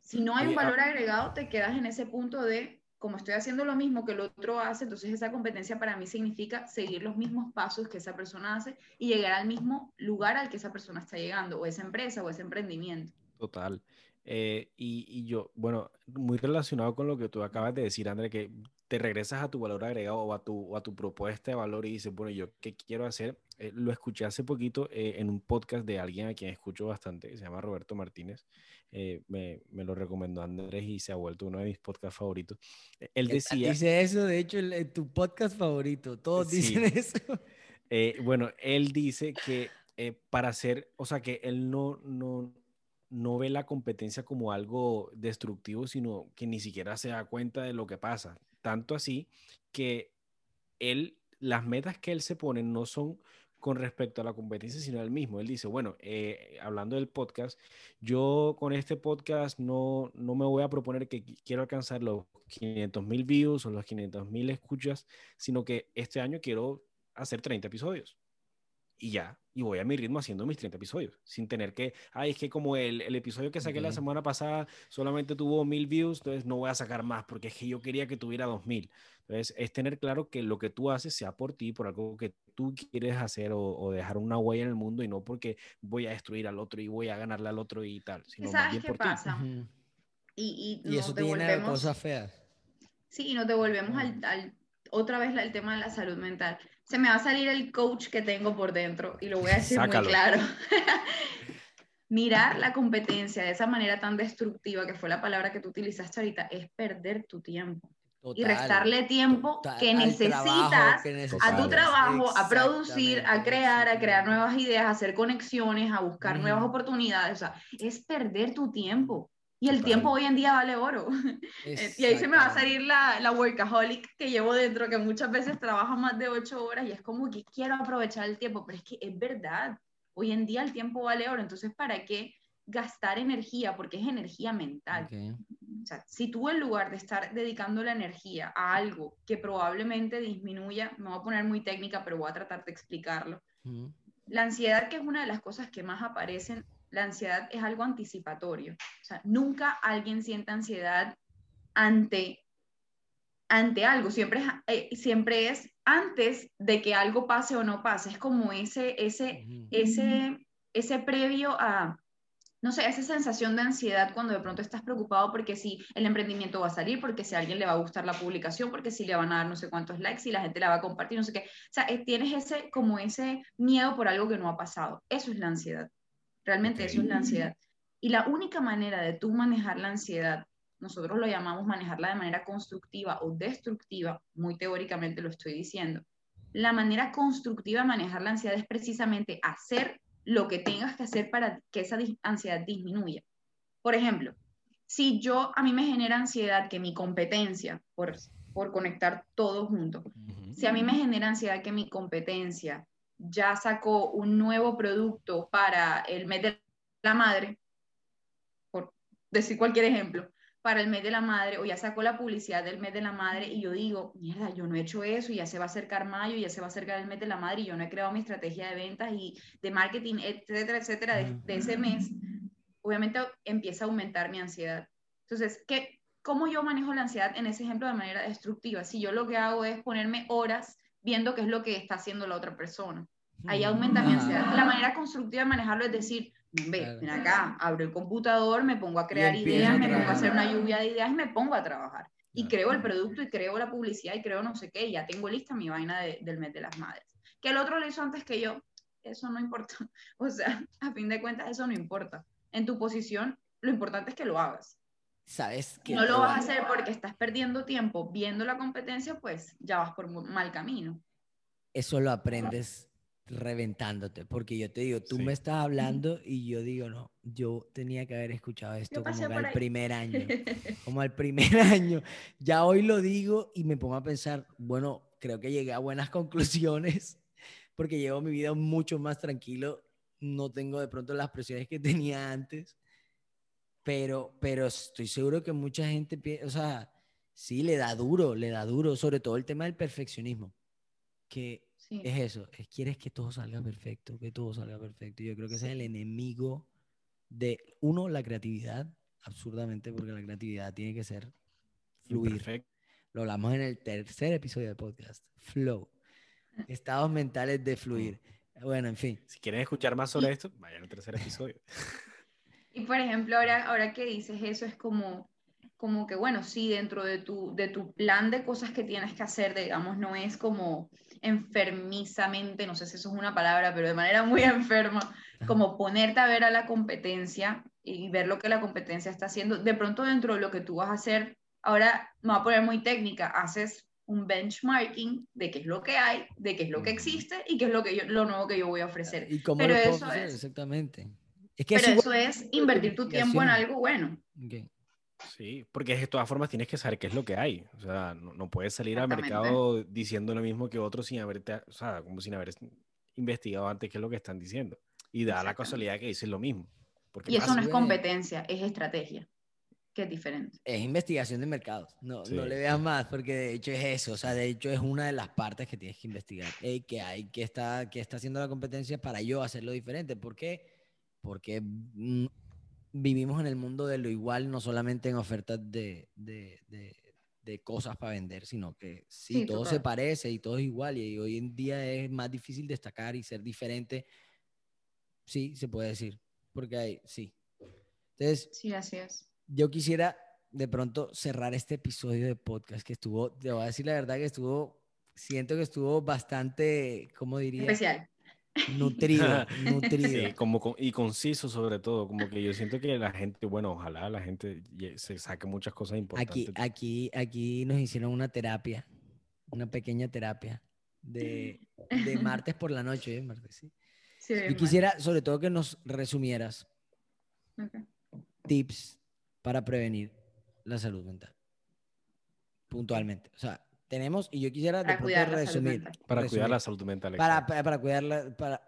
Si no hay un valor agregado, te quedas en ese punto de, como estoy haciendo lo mismo que el otro hace, entonces esa competencia para mí significa seguir los mismos pasos que esa persona hace y llegar al mismo lugar al que esa persona está llegando, o esa empresa o ese emprendimiento. Total. Eh, y, yo, bueno, muy relacionado con lo que tú acabas de decir, André, que te regresas a tu valor agregado o a tu, a tu propuesta de valor y dices, bueno, ¿yo qué quiero hacer? Eh, lo escuché hace poquito eh, en un podcast de alguien a quien escucho bastante, se llama Roberto Martínez. Me, me, lo recomendó Andrés y se ha vuelto uno de mis podcasts favoritos. Él decía... Dice eso, de hecho, tu podcast favorito, todos dicen eso. bueno, él dice que para hacer, o sea, que él no, no, no ve la competencia como algo destructivo, sino que ni siquiera se da cuenta de lo que pasa. Tanto así que él, las metas que él se pone no son con respecto a la competencia, sino él mismo. Él dice, bueno, eh, hablando del podcast, yo con este podcast no, no me voy a proponer que quiero alcanzar los 500 mil views o los 500 mil escuchas, sino que este año quiero hacer 30 episodios y ya, y voy a mi ritmo haciendo mis 30 episodios, sin tener que, ay, es que como el, el episodio que saqué la semana pasada solamente tuvo mil views, entonces no voy a sacar más, porque es que yo quería que tuviera dos mil. Entonces, es tener claro que lo que tú haces sea por ti, por algo que tú quieres hacer o, dejar una huella en el mundo y no porque voy a destruir al otro y voy a ganarle al otro y tal, sino más bien por pasa? Y, y, eso tiene cosas feas. Sí, y nos devolvemos al, al, otra vez el tema de la salud mental se me va a salir el coach que tengo por dentro y lo voy a decir muy claro. Mirar la competencia de esa manera tan destructiva, que fue la palabra que tú utilizaste ahorita, es perder tu tiempo. y restarle tiempo que, necesitas a tu trabajo, a producir, a crear, a crear nuevas ideas, a hacer conexiones, a buscar nuevas oportunidades. O sea, es perder tu tiempo. Y el tiempo hoy en día vale oro. Eh, y ahí se me va a salir la, la, workaholic que llevo dentro, que muchas veces trabaja más de ocho horas y es como que quiero aprovechar el tiempo, pero es que es verdad. Hoy en día el tiempo vale oro, entonces ¿para qué gastar energía? Porque es energía mental. O sea, si tú en lugar de estar dedicando la energía a algo que probablemente disminuya, me voy a poner muy técnica, pero voy a tratar de explicarlo. La ansiedad, que es una de las cosas que más aparecen la ansiedad es algo anticipatorio. O sea, nunca alguien siente ansiedad ante, ante algo, siempre es, eh, siempre es antes de que algo pase o no pase. Es como ese, ese, ese, ese previo a, no sé, esa sensación de ansiedad cuando de pronto estás preocupado porque si el emprendimiento va a salir, porque si a alguien le va a gustar la publicación, porque si le van a dar no sé cuántos likes, si la gente la va a compartir, no sé qué. O sea, eh, tienes ese, como ese miedo por algo que no ha pasado. Eso es la ansiedad. Realmente eso es la ansiedad. Y la única manera de tú manejar la ansiedad nosotros lo llamamos manejarla de manera constructiva o destructiva, muy teóricamente lo estoy diciendo. La manera constructiva de manejar la ansiedad es precisamente hacer lo que tengas que hacer para que esa ansiedad disminuya. Por ejemplo, si yo a mí me genera ansiedad que mi competencia, por, por conectar todo junto, si a mí me genera ansiedad que mi competencia ya sacó un nuevo producto para el mes de la madre, por decir cualquier ejemplo, para el mes de la madre, o ya sacó la publicidad del mes de la madre, y yo digo, mierda, yo no he hecho eso, y ya se va a acercar mayo, ya se va a acercar el mes de la madre, y yo no he creado mi estrategia de ventas y de marketing, etcétera, etcétera, de, ese mes, obviamente empieza a aumentar mi ansiedad. Entonces, ¿qué, ¿cómo yo manejo la ansiedad en ese ejemplo de manera destructiva? Si yo lo que hago es ponerme horas viendo qué es lo que está haciendo la otra persona. Ahí aumenta mi ansiedad. La manera constructiva de manejarlo es decir, Ve, ven acá, abro el computador, me pongo a crear ideas, me pongo a hacer una lluvia de ideas y me pongo a trabajar. Y creo el producto y creo la publicidad y creo no sé qué, y ya tengo lista mi vaina del mes de las madres. Que el otro lo hizo antes que yo, eso no importa. O sea, a fin de cuentas, eso no importa. En tu posición, lo importante es que lo hagas. ¿Sabes que No lo vas a hacer porque estás perdiendo tiempo viendo la competencia, pues ya vas por mal camino. Eso lo aprendes reventándote, porque yo te digo, tú me estás hablando y yo digo, no, yo tenía que haber escuchado esto como al primer año, como al primer año. Ya hoy lo digo y me pongo a pensar, bueno, creo que llegué a buenas conclusiones, porque llevo mi vida mucho más tranquilo, no tengo de pronto las presiones que tenía antes, pero, pero estoy seguro que mucha gente, o sea, sí, le da duro, le da duro, sobre todo el tema del perfeccionismo, que es eso, es, quieres que todo salga perfecto, que todo salga perfecto. Yo creo que ese es el enemigo de, uno, la creatividad, absurdamente, porque la creatividad tiene que ser fluir. Lo hablamos en el tercer episodio del podcast, flow. Estados mentales de fluir. Bueno, en fin. Si quieren escuchar más sobre esto, vayan al tercer episodio. Y por ejemplo, ahora, ahora que dices eso, es como, como que, bueno, sí, dentro de tu, de tu plan de cosas que tienes que hacer, digamos, no es como enfermizamente, no sé si eso es una palabra, pero de manera muy enferma, como ponerte a ver a la competencia y ver lo que la competencia está haciendo. De pronto dentro de lo que tú vas a hacer, ahora me voy a poner muy técnica, haces un benchmarking de qué es lo que hay, de qué es lo que existe y qué es lo, que yo, lo nuevo que yo voy a ofrecer. ¿Y cómo pero eso es, exactamente. Es que pero eso es invertir tu tiempo en algo bueno. Sí, porque de todas formas tienes que saber qué es lo que hay. O sea, no, puedes salir al mercado diciendo lo mismo que otros sin haberte, o sea, como sin haber investigado antes qué es lo que están diciendo. Y da la casualidad que dicen lo mismo. Porque y eso no es competencia, es estrategia, que es diferente. Es investigación de mercados. No, no le veas más, porque de hecho es eso. O sea, de hecho es una de las partes que tienes que investigar. ¿Qué hay? ¿Qué está, qué está haciendo la competencia para yo hacerlo diferente? ¿Por qué? Porque mm, vivimos en el mundo de lo igual, no solamente en ofertas de, de, de, cosas para vender, sino que sí, todo se parece y todo es igual y hoy en día es más difícil destacar y ser diferente. Sí, se puede decir, porque hay, sí. Entonces, sí, así es. Yo quisiera de pronto cerrar este episodio de podcast que estuvo, te voy a decir la verdad que estuvo, siento que estuvo bastante, ¿cómo diría? Especial. Nutrido, nutrido. como, y conciso sobre todo, como que yo siento que la gente, bueno, ojalá la gente se saque muchas cosas importantes. Aquí, aquí, aquí nos hicieron una terapia, una pequeña terapia de, de martes por la noche, ¿eh? Martes, sí. y quisiera sobre todo que nos resumieras tips para prevenir la salud mental, puntualmente. O sea, tenemos, y yo quisiera de pronto resumir. Para cuidar la salud mental. Para, para, para cuidarla, para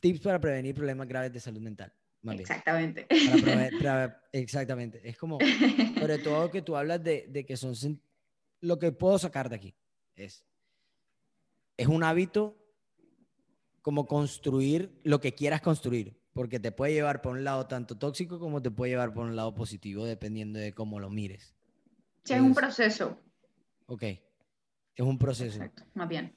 tips para prevenir problemas graves de salud mental. Exactamente. exactamente. Es como, sobre todo que tú hablas de, de, que son, lo que puedo sacar de aquí es, es un hábito como construir lo que quieras construir, porque te puede llevar por un lado tanto tóxico como te puede llevar por un lado positivo, dependiendo de cómo lo mires. Sí, es un proceso. Ok. Es un proceso. más bien.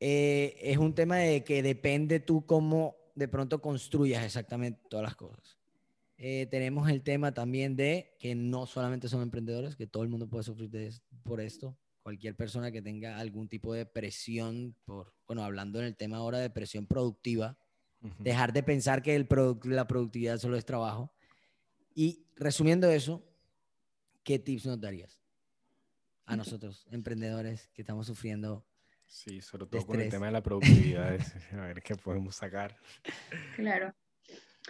Eh, es un tema de que depende tú cómo de pronto construyas exactamente todas las cosas. Eh, tenemos el tema también de que no solamente son emprendedores, que todo el mundo puede sufrir por esto. Cualquier persona que tenga algún tipo de presión, por, bueno, hablando en el tema ahora de presión productiva, dejar de pensar que el la productividad solo es trabajo. Y resumiendo eso, ¿qué tips nos darías? A nosotros, emprendedores que estamos sufriendo. Sí, sobre todo con el tema de la productividad, a ver qué podemos sacar. Claro.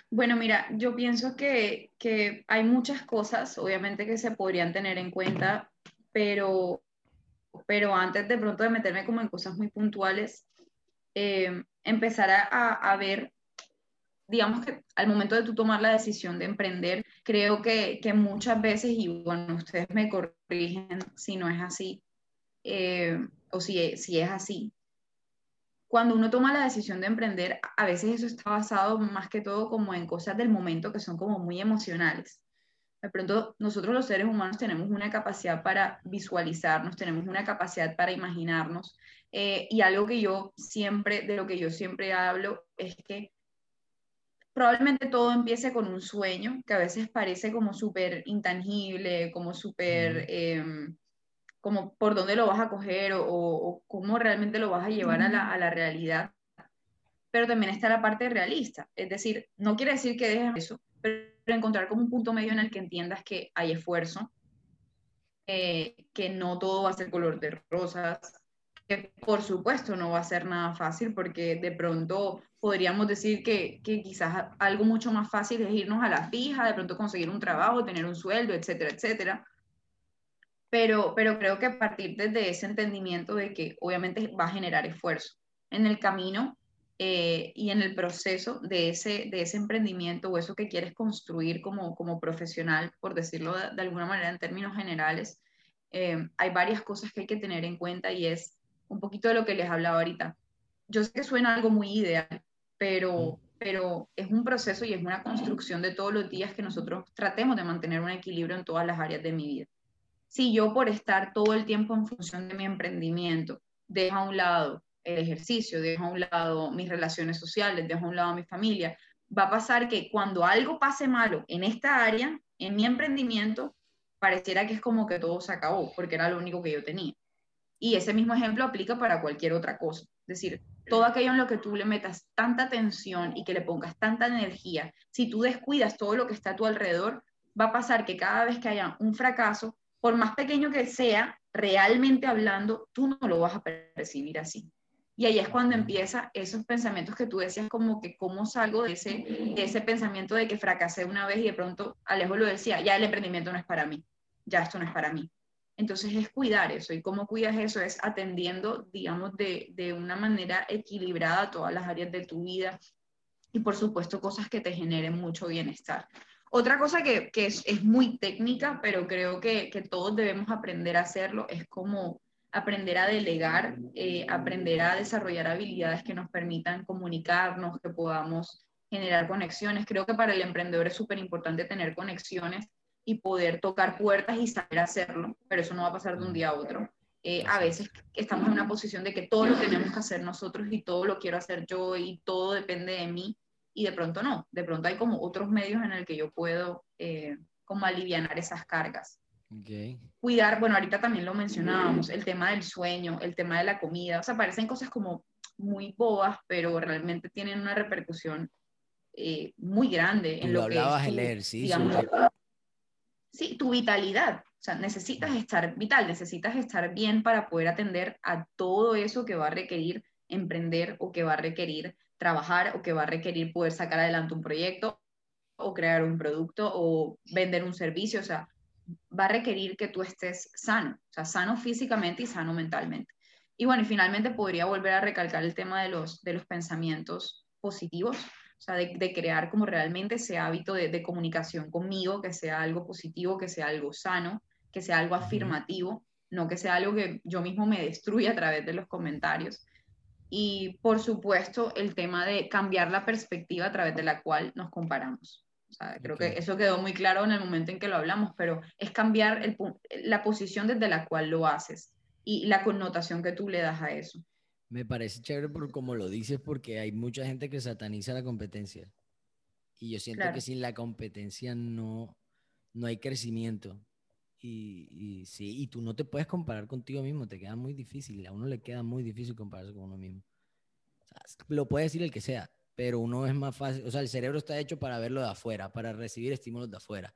Bueno, mira, yo pienso que, que, hay muchas cosas, obviamente, que se podrían tener en cuenta, pero, pero antes de pronto de meterme como en cosas muy puntuales, eh, empezar a, a, ver, digamos que al momento de tú tomar la decisión de emprender, creo que, que muchas veces, y bueno, ustedes me corrigen si no es así, eh, o si, si es así, cuando uno toma la decisión de emprender, a veces eso está basado más que todo como en cosas del momento que son como muy emocionales. De pronto, nosotros los seres humanos tenemos una capacidad para visualizarnos, tenemos una capacidad para imaginarnos. Eh, y algo que yo siempre, de lo que yo siempre hablo, es que probablemente todo empiece con un sueño, que a veces parece como súper intangible, como súper como por dónde lo vas a coger o, cómo realmente lo vas a llevar a la, a la, realidad. Pero también está la parte realista, es decir, no quiere decir que dejes eso, pero encontrar como un punto medio en el que entiendas que hay esfuerzo, eh, que no todo va a ser color de rosas, por supuesto no va a ser nada fácil porque de pronto podríamos decir que, que, quizás algo mucho más fácil es irnos a la fija, de pronto conseguir un trabajo, tener un sueldo, etcétera, etcétera. Pero, pero creo que a partir de ese entendimiento de que obviamente va a generar esfuerzo en el camino eh, y en el proceso de ese, de ese emprendimiento o eso que quieres construir como, como profesional, por decirlo de, alguna manera en términos generales, eh, hay varias cosas que hay que tener en cuenta y es un poquito de lo que les hablaba ahorita. Yo sé que suena algo muy ideal, pero, pero es un proceso y es una construcción de todos los días que nosotros tratemos de mantener un equilibrio en todas las áreas de mi vida si yo por estar todo el tiempo en función de mi emprendimiento, dejo a un lado el ejercicio, dejo a un lado mis relaciones sociales, dejo a un lado mi familia, va a pasar que cuando algo pase malo en esta área, en mi emprendimiento, pareciera que es como que todo se acabó, porque era lo único que yo tenía. Y ese mismo ejemplo aplica para cualquier otra cosa. Es decir, todo aquello en lo que tú le metas tanta atención y que le pongas tanta energía, si tú descuidas todo lo que está a tu alrededor, va a pasar que cada vez que haya un fracaso, por más pequeño que sea, realmente hablando, tú no lo vas a percibir así. Y ahí es cuando empieza esos pensamientos que tú decías, como que cómo salgo de ese, de ese pensamiento de que fracasé una vez y de pronto Alejo lo decía, ya el emprendimiento no es para mí, ya esto no es para mí. Entonces es cuidar eso y cómo cuidas eso es atendiendo, digamos, de, una manera equilibrada todas las áreas de tu vida y por supuesto cosas que te generen mucho bienestar. Otra cosa que, es, muy técnica, pero creo que, todos debemos aprender a hacerlo, es como aprender a delegar, eh, aprender a desarrollar habilidades que nos permitan comunicarnos, que podamos generar conexiones. Creo que para el emprendedor es súper importante tener conexiones y poder tocar puertas y saber hacerlo, pero eso no va a pasar de un día a otro. Eh, a veces estamos en una posición de que todo lo tenemos que hacer nosotros y todo lo quiero hacer yo y todo depende de mí y de pronto no, de pronto hay como otros medios en el que yo puedo eh, como aliviar esas cargas. Cuidar, bueno, ahorita también lo mencionábamos, el tema del sueño, el tema de la comida, o sea, parecen cosas como muy bobas, pero realmente tienen una repercusión eh, muy grande en lo que es el ejercicio. Sí, tu vitalidad. O sea, necesitas estar vital, necesitas estar bien para poder atender a todo eso que va a requerir emprender o que va a requerir trabajar o que va a requerir poder sacar adelante un proyecto o crear un producto o vender un servicio, o sea, va a requerir que tú estés sano, o sea, sano físicamente y sano mentalmente. Y bueno, y finalmente podría volver a recalcar el tema de los, de los pensamientos positivos, o sea, de, crear como realmente ese hábito de, de, comunicación conmigo, que sea algo positivo, que sea algo sano, que sea algo afirmativo, no que sea algo que yo mismo me destruya a través de los comentarios. Y por supuesto, el tema de cambiar la perspectiva a través de la cual nos comparamos. O sea, creo que eso quedó muy claro en el momento en que lo hablamos, pero es cambiar el, la posición desde la cual lo haces y la connotación que tú le das a eso. Me parece chévere por como lo dices, porque hay mucha gente que sataniza la competencia. Y yo siento que sin la competencia no, no hay crecimiento. Y, y, sí, y tú no te puedes comparar contigo mismo, te queda muy difícil, a uno le queda muy difícil compararse con uno mismo. lo puede decir el que sea, pero uno es más fácil, o sea, el cerebro está hecho para verlo de afuera, para recibir estímulos de afuera.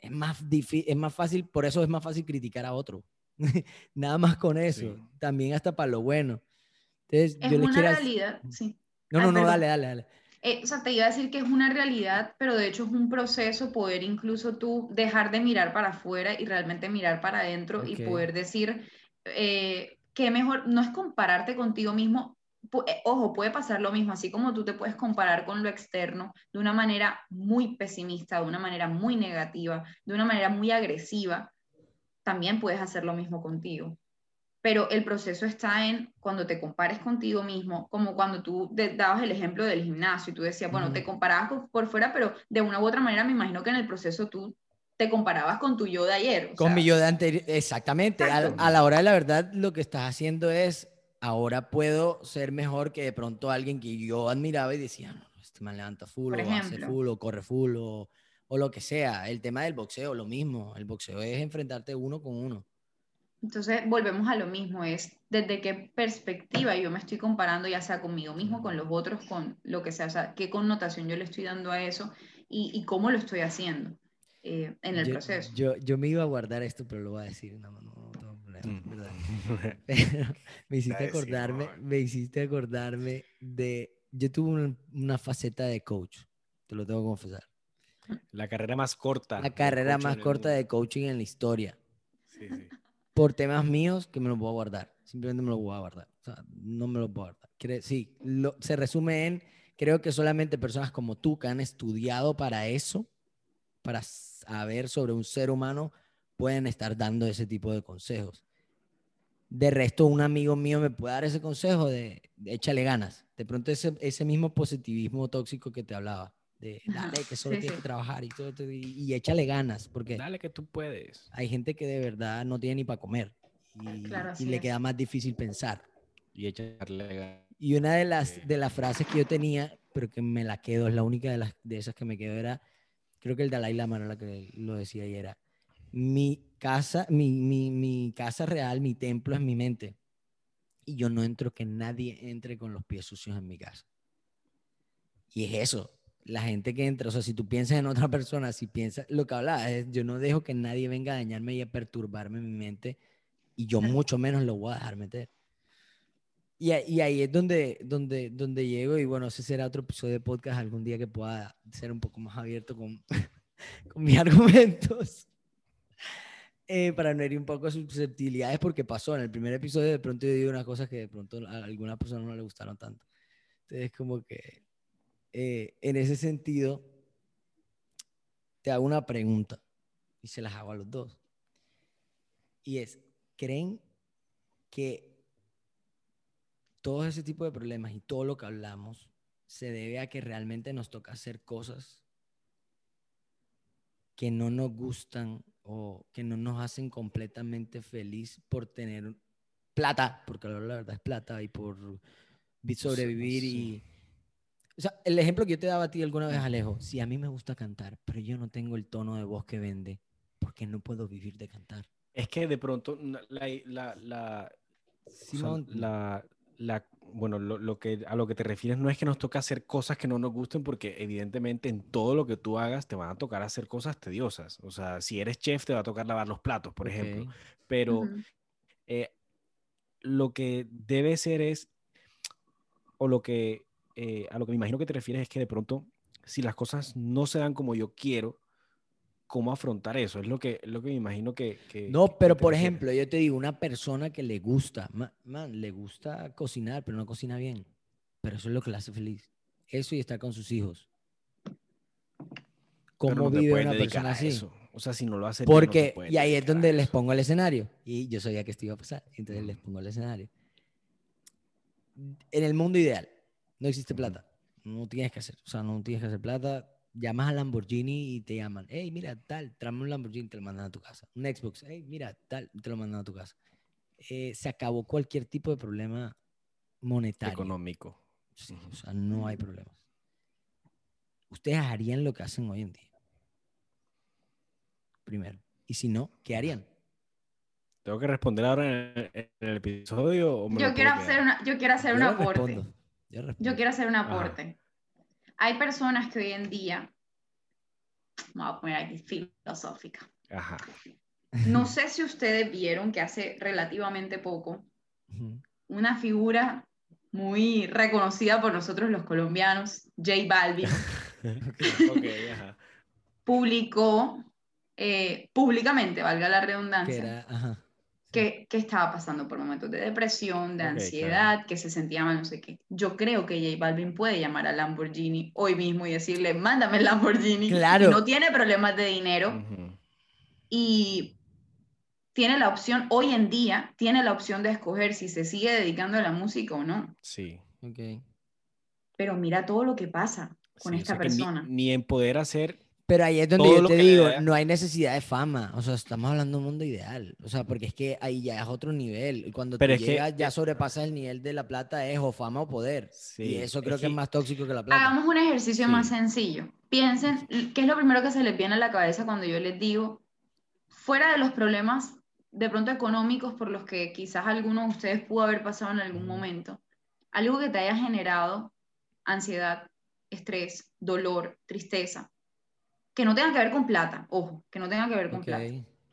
es más, difícil, es más fácil, por eso es más fácil criticar a otro. Nada más con eso, también hasta para lo bueno. Entonces, es una realidad, sí. No, no, no, dale, dale, dale. Eh, o sea, te iba a decir que es una realidad, pero de hecho es un proceso poder incluso tú dejar de mirar para afuera y realmente mirar para adentro y poder decir eh, que mejor, no es compararte contigo mismo, eh, ojo, puede pasar lo mismo, así como tú te puedes comparar con lo externo de una manera muy pesimista, de una manera muy negativa, de una manera muy agresiva, también puedes hacer lo mismo contigo. Pero el proceso está en cuando te compares contigo mismo, como cuando tú dabas el ejemplo del gimnasio y tú decías, bueno, te comparabas por fuera, pero de una u otra manera me imagino que en el proceso tú te comparabas con tu yo de ayer. con mi yo de anterior, exactamente. a, la hora de la verdad, lo que estás haciendo es ahora puedo ser mejor que de pronto alguien que yo admiraba y decía, no, este man levanta full, o hace full, o corre full, o, o, lo que sea. El tema del boxeo, lo mismo. El boxeo es enfrentarte uno con uno. Entonces, volvemos a lo mismo, es desde qué perspectiva yo me estoy comparando, ya sea conmigo mismo, con los otros, con lo que sea, o sea, qué connotación yo le estoy dando a eso y, y cómo lo estoy haciendo eh, en el proceso. Yo, yo me iba a guardar esto, pero lo voy a decir. No, no, Mm. me hiciste acordarme, me hiciste acordarme de, yo tuve una, faceta de coach, te lo tengo que confesar. La carrera más corta. La carrera más corta de coaching en la historia. Por temas míos que me los voy a guardar. Simplemente me los voy a guardar. O sea, no me los voy a guardar. sí, se resume en, creo que solamente personas como tú que han estudiado para eso, para saber sobre un ser humano, pueden estar dando ese tipo de consejos. De resto, un amigo mío me puede dar ese consejo de, échale ganas. De pronto ese, ese, mismo positivismo tóxico que te hablaba, de dale que solo tienes que trabajar y todo, y, échale ganas, porque dale que tú puedes. Hay gente que de verdad no tiene ni para comer y, le queda más difícil pensar. Y echarle ganas. Y una de las, de las frases que yo tenía, pero que me la quedo, es la única de, las, de esas que me quedo, era, creo que el Dalai Lama era la que lo decía y era, mi casa, mi, mi, mi casa real, mi templo es mi mente. Y yo no entro que nadie entre con los pies sucios en mi casa. Y es eso, la gente que entra, o sea, si tú piensas en otra persona, si piensas, lo que hablaba es, yo no dejo que nadie venga a dañarme y a perturbarme mi mente, y yo mucho menos lo voy a dejar meter. Y, y, ahí es donde, donde, donde llego, y bueno, ese será otro episodio de podcast algún día que pueda ser un poco más abierto con, con mis argumentos. Eh, para no herir un poco susceptibilidades, porque pasó en el primer episodio, de pronto yo digo unas cosas que de pronto a algunas personas no le gustaron tanto. Entonces, como que eh, en ese sentido, te hago una pregunta y se las hago a los dos. Y es, ¿creen que todo ese tipo de problemas y todo lo que hablamos se debe a que realmente nos toca hacer cosas que no nos gustan o que no nos hacen completamente feliz por tener plata, porque la verdad es plata, y por sobrevivir y... O sea, el ejemplo que yo te daba a ti alguna vez, Alejo, si a mí me gusta cantar, pero yo no tengo el tono de voz que vende, porque no puedo vivir de cantar. Es que de pronto la, la, la, la, la bueno, lo, que, a lo que te refieres no es que nos toca hacer cosas que no nos gusten, porque evidentemente en todo lo que tú hagas te van a tocar hacer cosas tediosas. O sea, si eres chef te va a tocar lavar los platos, por ejemplo. Pero eh, lo que debe ser es, o lo que, eh, a lo que me imagino que te refieres es que de pronto, si las cosas no se dan como yo quiero, cómo afrontar eso. Es lo que, lo que me imagino que... no, pero por ejemplo, yo te digo, una persona que le gusta, man, le gusta cocinar, pero no cocina bien. Pero eso es lo que le hace feliz. Eso y estar con sus hijos. ¿Cómo vive una persona así? O sea, si no lo hace Porque, y ahí es donde les pongo el escenario. Y yo sabía que esto iba a pasar. Entonces les pongo el escenario. En el mundo ideal, no existe plata. No tienes que hacer. O sea, no tienes que hacer plata llamas a Lamborghini y te llaman, hey, mira, tal, tráeme un Lamborghini, te lo mandan a tu casa. Un Xbox, hey, mira, tal, te lo mandan a tu casa. Eh, se acabó cualquier tipo de problema monetario. Económico. o sea, no hay problemas. Ustedes harían lo que hacen hoy en día. Primero. Y si no, ¿qué harían? ¿Tengo que responder ahora en el, episodio? yo, quiero hacer una, yo quiero hacer un aporte. Yo, quiero hacer un aporte. Hay personas que hoy en día me voy a poner aquí filosófica. Ajá. No sé si ustedes vieron que hace relativamente poco una figura muy reconocida por nosotros los colombianos, J Balvin, publicó eh, públicamente, valga la redundancia, que, estaba pasando por momentos de depresión, de ansiedad, que se sentía mal, no sé qué. Yo creo que J Balvin puede llamar a Lamborghini hoy mismo y decirle, mándame el Lamborghini. Claro. no tiene problemas de dinero. Y tiene la opción, hoy en día, tiene la opción de escoger si se sigue dedicando a la música o no. Sí. Ok. Pero mira todo lo que pasa con esta persona. Ni, en poder hacer. Pero ahí es donde yo te digo, no hay necesidad de fama. O sea, estamos hablando de un mundo ideal. O sea, porque es que ahí ya es otro nivel. Y cuando Pero tú llegas, ya sobrepasas el nivel de la plata, es o fama o poder. Sí, y eso creo que, es más tóxico que la plata. Hagamos un ejercicio más sencillo. Piensen, ¿qué es lo primero que se les viene a la cabeza cuando yo les digo, fuera de los problemas de pronto económicos por los que quizás alguno de ustedes pudo haber pasado en algún momento, algo que te haya generado ansiedad, estrés, dolor, tristeza, que no tenga que ver con plata, ojo, que no tenga que ver con plata.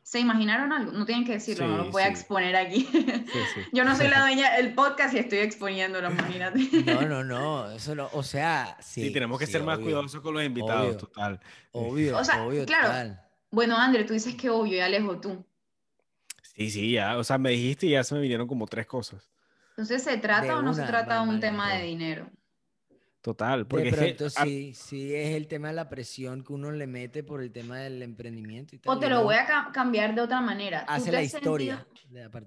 ¿Se imaginaron algo? No tienen que decirlo, no lo voy a exponer aquí. Yo no soy la dueña del podcast y estoy exponiéndolo, imagínate. No, no, no, eso no, o sea, sí. tenemos que ser más cuidadosos con los invitados, total. Obvio, o sea, obvio, claro. Bueno, André, tú dices que obvio, y Alejo, tú. Sí, sí, ya, o sea, me dijiste y ya se me vinieron como tres cosas. Entonces, ¿se trata o no se trata de un tema de dinero? Total, porque de sí, sí es el tema de la presión que uno le mete por el tema del emprendimiento y tal. O te lo voy a cambiar de otra manera. Hace la historia.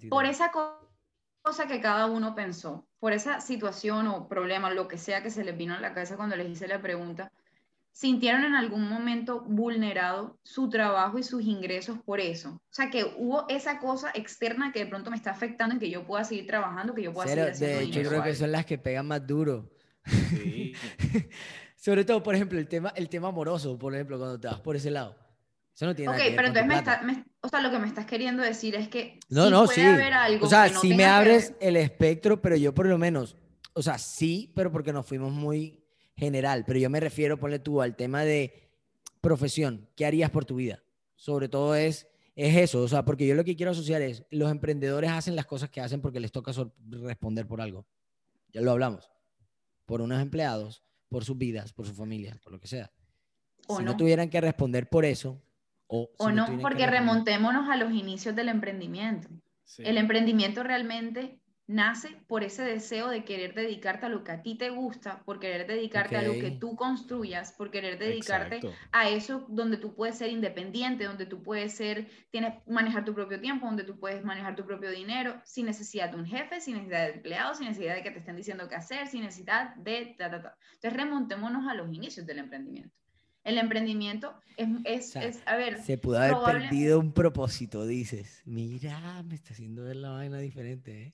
por esa cosa que cada uno pensó, por esa situación o problema, lo que sea que se les vino a la cabeza cuando les hice la pregunta, sintieron en algún momento vulnerado su trabajo y sus ingresos por eso. O sea, que hubo esa cosa externa que de pronto me está afectando en que yo pueda seguir trabajando, que yo pueda seguir haciendo De hecho, yo creo que son las que pegan más duro. Sí. Sobre todo, por ejemplo, el tema, el tema amoroso, por ejemplo, cuando te vas por ese lado. Eso no tiene nada que ver pero entonces me está, o sea, lo que me estás queriendo decir es que no, no, puede sí. haber algo O sea, sí me abres el espectro, pero yo por lo menos, o sea, sí, pero porque nos fuimos muy general, pero yo me refiero, ponle tú, al tema de profesión. ¿Qué harías por tu vida? Sobre todo es, es eso, o sea, porque yo lo que quiero asociar es, los emprendedores hacen las cosas que hacen porque les toca responder por algo. Ya lo hablamos. Por unos empleados, por sus vidas, por su familia, por lo que sea. O si no. tuvieran que responder por eso, o, o no, porque remontémonos a los inicios del emprendimiento. El emprendimiento realmente nace por ese deseo de querer dedicarte a lo que a ti te gusta, por querer dedicarte a lo que tú construyas, por querer dedicarte a eso donde tú puedes ser independiente, donde tú puedes ser, tienes, manejar tu propio tiempo, donde tú puedes manejar tu propio dinero, sin necesidad de un jefe, sin necesidad de empleados, sin necesidad de que te estén diciendo qué hacer, sin necesidad de... Ta, ta, ta. Entonces remontémonos a los inicios del emprendimiento. El emprendimiento es, es, a ver... Se pudo haber perdido un propósito, dices. Mira, me está haciendo ver la vaina diferente, ¿eh?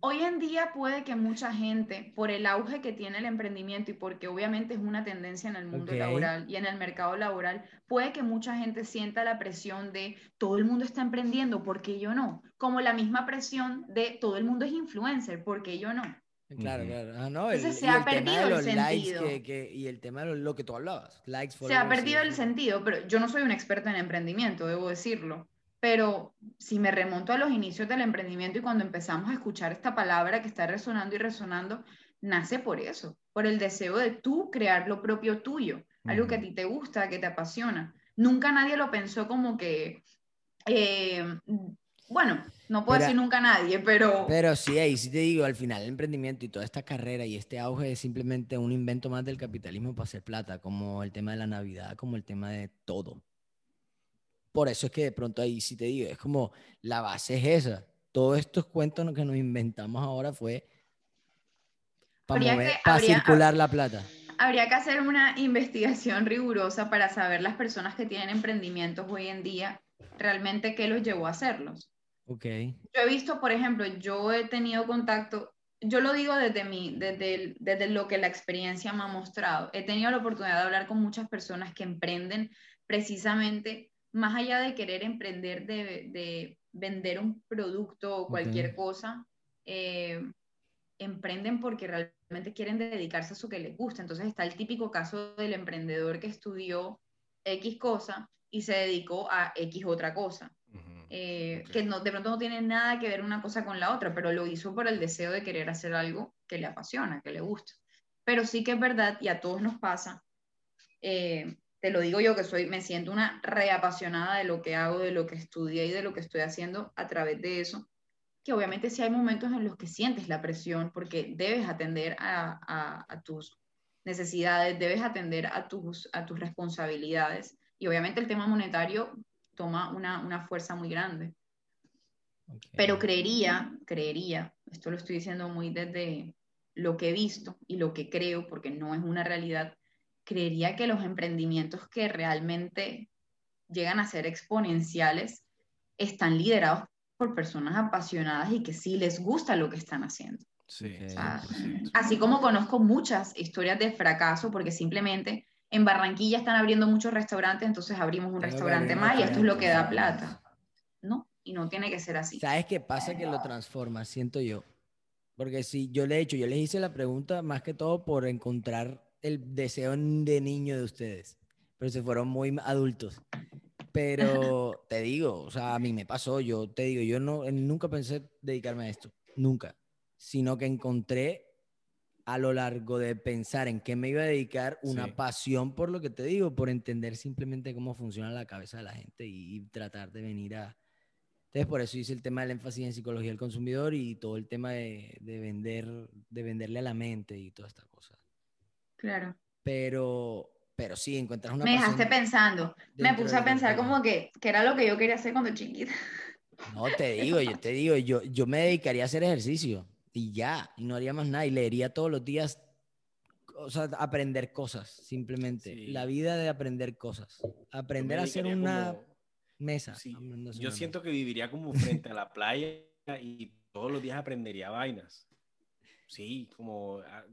Hoy en día puede que mucha gente, por el auge que tiene el emprendimiento y porque obviamente es una tendencia en el mundo laboral y en el mercado laboral, puede que mucha gente sienta la presión de todo el mundo está emprendiendo, ¿por qué yo no? Como la misma presión de todo el mundo es influencer, ¿por qué yo no? Claro, claro. Ah, no, se ha perdido el sentido. y el tema de lo, que tú hablabas, likes Se ha perdido el sentido, pero yo no soy un experto en emprendimiento, debo decirlo pero si me remonto a los inicios del emprendimiento y cuando empezamos a escuchar esta palabra que está resonando y resonando, nace por eso, por el deseo de tú crear lo propio tuyo, algo que a ti te gusta, que te apasiona. Nunca nadie lo pensó como que, eh, bueno, no puedo decir nunca nadie, pero... Pero sí, ahí sí te digo, al final el emprendimiento y toda esta carrera y este auge es simplemente un invento más del capitalismo para hacer plata, como el tema de la Navidad, como el tema de todo. Por eso es que de pronto ahí sí te digo, es como la base es esa. Todos estos cuentos que nos inventamos ahora fue para, circular la plata. Habría que hacer una investigación rigurosa para saber las personas que tienen emprendimientos hoy en día, realmente qué los llevó a hacerlos. Ok. Yo he visto, por ejemplo, yo he tenido contacto, yo lo digo desde, mí, desde, desde lo que la experiencia me ha mostrado. He tenido la oportunidad de hablar con muchas personas que emprenden precisamente más allá de querer emprender, de, vender un producto o cualquier cosa, eh, emprenden porque realmente quieren dedicarse a eso que les gusta. Entonces está el típico caso del emprendedor que estudió X cosa y se dedicó a X otra cosa. Eh, que no, de pronto no tiene nada que ver una cosa con la otra, pero lo hizo por el deseo de querer hacer algo que le apasiona, que le gusta. Pero sí que es verdad, y a todos nos pasa, eh, te lo digo yo que soy, me siento una reapasionada de lo que hago, de lo que estudié y de lo que estoy haciendo a través de eso, que obviamente sí hay momentos en los que sientes la presión porque debes atender a, a, tus necesidades, debes atender a tus, a tus responsabilidades y obviamente el tema monetario toma una, una fuerza muy grande. Pero creería, creería, esto lo estoy diciendo muy desde lo que he visto y lo que creo, porque no es una realidad, creería que los emprendimientos que realmente llegan a ser exponenciales están liderados por personas apasionadas y que sí les gusta lo que están haciendo. Sí, así como conozco muchas historias de fracaso porque simplemente en Barranquilla están abriendo muchos restaurantes, entonces abrimos un restaurante más y esto es lo que da plata. ¿No? Y no tiene que ser así. ¿Sabes qué pasa? Que lo transforma, siento yo. Porque si yo le he hecho, yo les hice la pregunta más que todo por encontrar el deseo de niño de ustedes, pero se fueron muy adultos. Pero te digo, o sea, a mí me pasó, yo te digo, yo no, nunca pensé dedicarme a esto, nunca, sino que encontré a lo largo de pensar en qué me iba a dedicar una pasión por lo que te digo, por entender simplemente cómo funciona la cabeza de la gente y, tratar de venir a... Entonces, por eso hice el tema del énfasis en psicología del consumidor y todo el tema de, de vender, de venderle a la mente y toda esta cosa. Claro. Pero, pero sí, encuentras una... Me dejaste pensando, me puse a pensar como que, que era lo que yo quería hacer cuando chiquita. No, te digo, yo te digo, yo, yo me dedicaría a hacer ejercicio y ya, y no haría más nada, y leería todos los días, o sea, aprender cosas, simplemente. La vida de aprender cosas. Aprender a hacer una mesa. Yo siento que viviría como frente a la playa y todos los días aprendería vainas. Sí, como ah,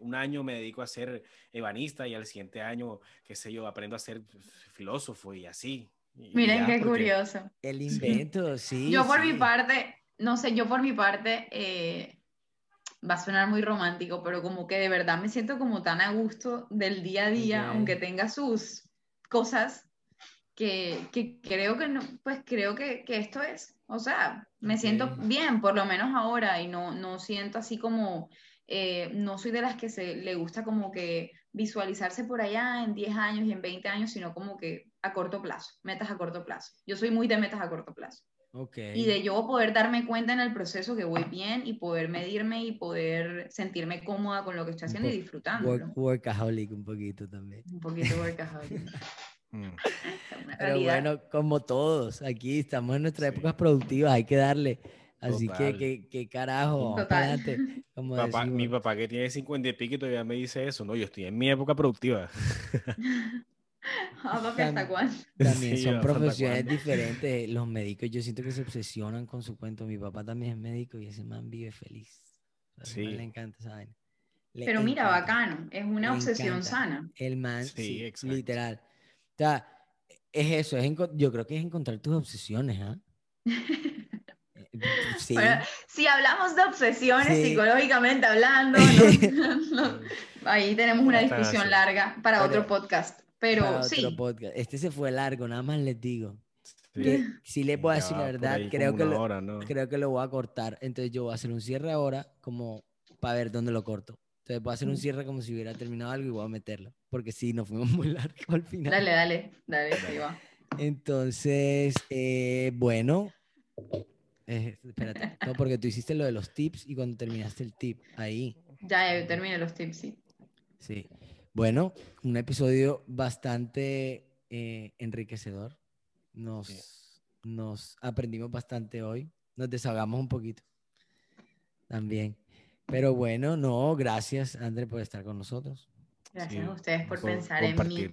un año me dedico a ser ebanista y al siguiente año, qué sé yo, aprendo a ser filósofo y así. Miren qué curioso. El invento, sí. Yo por mi parte, no sé, yo por mi parte, eh, va a sonar muy romántico, pero como que de verdad me siento como tan a gusto del día a día, aunque tenga sus cosas, que, que, creo que no, pues creo que, que esto es, o sea, me siento bien, por lo menos ahora, y no, no siento así como, eh, no soy de las que se le gusta como que visualizarse por allá en 10 años y en 20 años, sino como que a corto plazo, metas a corto plazo. Yo soy muy de metas a corto plazo. Y de yo poder darme cuenta en el proceso que voy bien y poder medirme y poder sentirme cómoda con lo que estoy haciendo y disfrutando. Work, workaholic un poquito también. Un poquito workaholic. Mm. Pero bueno, como todos, aquí estamos en nuestras épocas productivas, hay que darle. Así que, ¿qué carajo, Como mi papá que tiene 50 y pico todavía me dice eso, no, yo estoy en mi época productiva. ¿Hasta cuándo? También son profesiones diferentes. Los médicos, yo siento que se obsesionan con su cuento. Mi papá también es médico y ese man vive feliz. sí. le encanta esa vaina. Pero mira, bacano. Es una obsesión sana. El man, sí, literal. O sea, es eso. Es yo creo que es encontrar tus obsesiones, ¿ah? Sí. si hablamos de obsesiones psicológicamente hablando, ahí tenemos una discusión larga para otro podcast. Pero sí. Este se fue largo, nada más les digo. Sí. si le puedo decir la verdad, creo que, lo, creo que lo voy a cortar. Entonces yo voy a hacer un cierre ahora como para ver dónde lo corto. Entonces voy a hacer un cierre como si hubiera terminado algo y voy a meterlo. Porque sí, nos fuimos muy largo al final. Dale, dale, dale, ahí va. Entonces, eh, bueno, eh, espérate, no, porque tú hiciste lo de los tips y cuando terminaste el tip, ahí. Ya, ya terminé los tips, sí. Sí. Bueno, un episodio bastante eh, enriquecedor. Nos, nos aprendimos bastante hoy. Nos desahogamos un poquito también. Pero bueno, no, gracias, André, por estar con nosotros. Gracias a ustedes por, pensar en mí.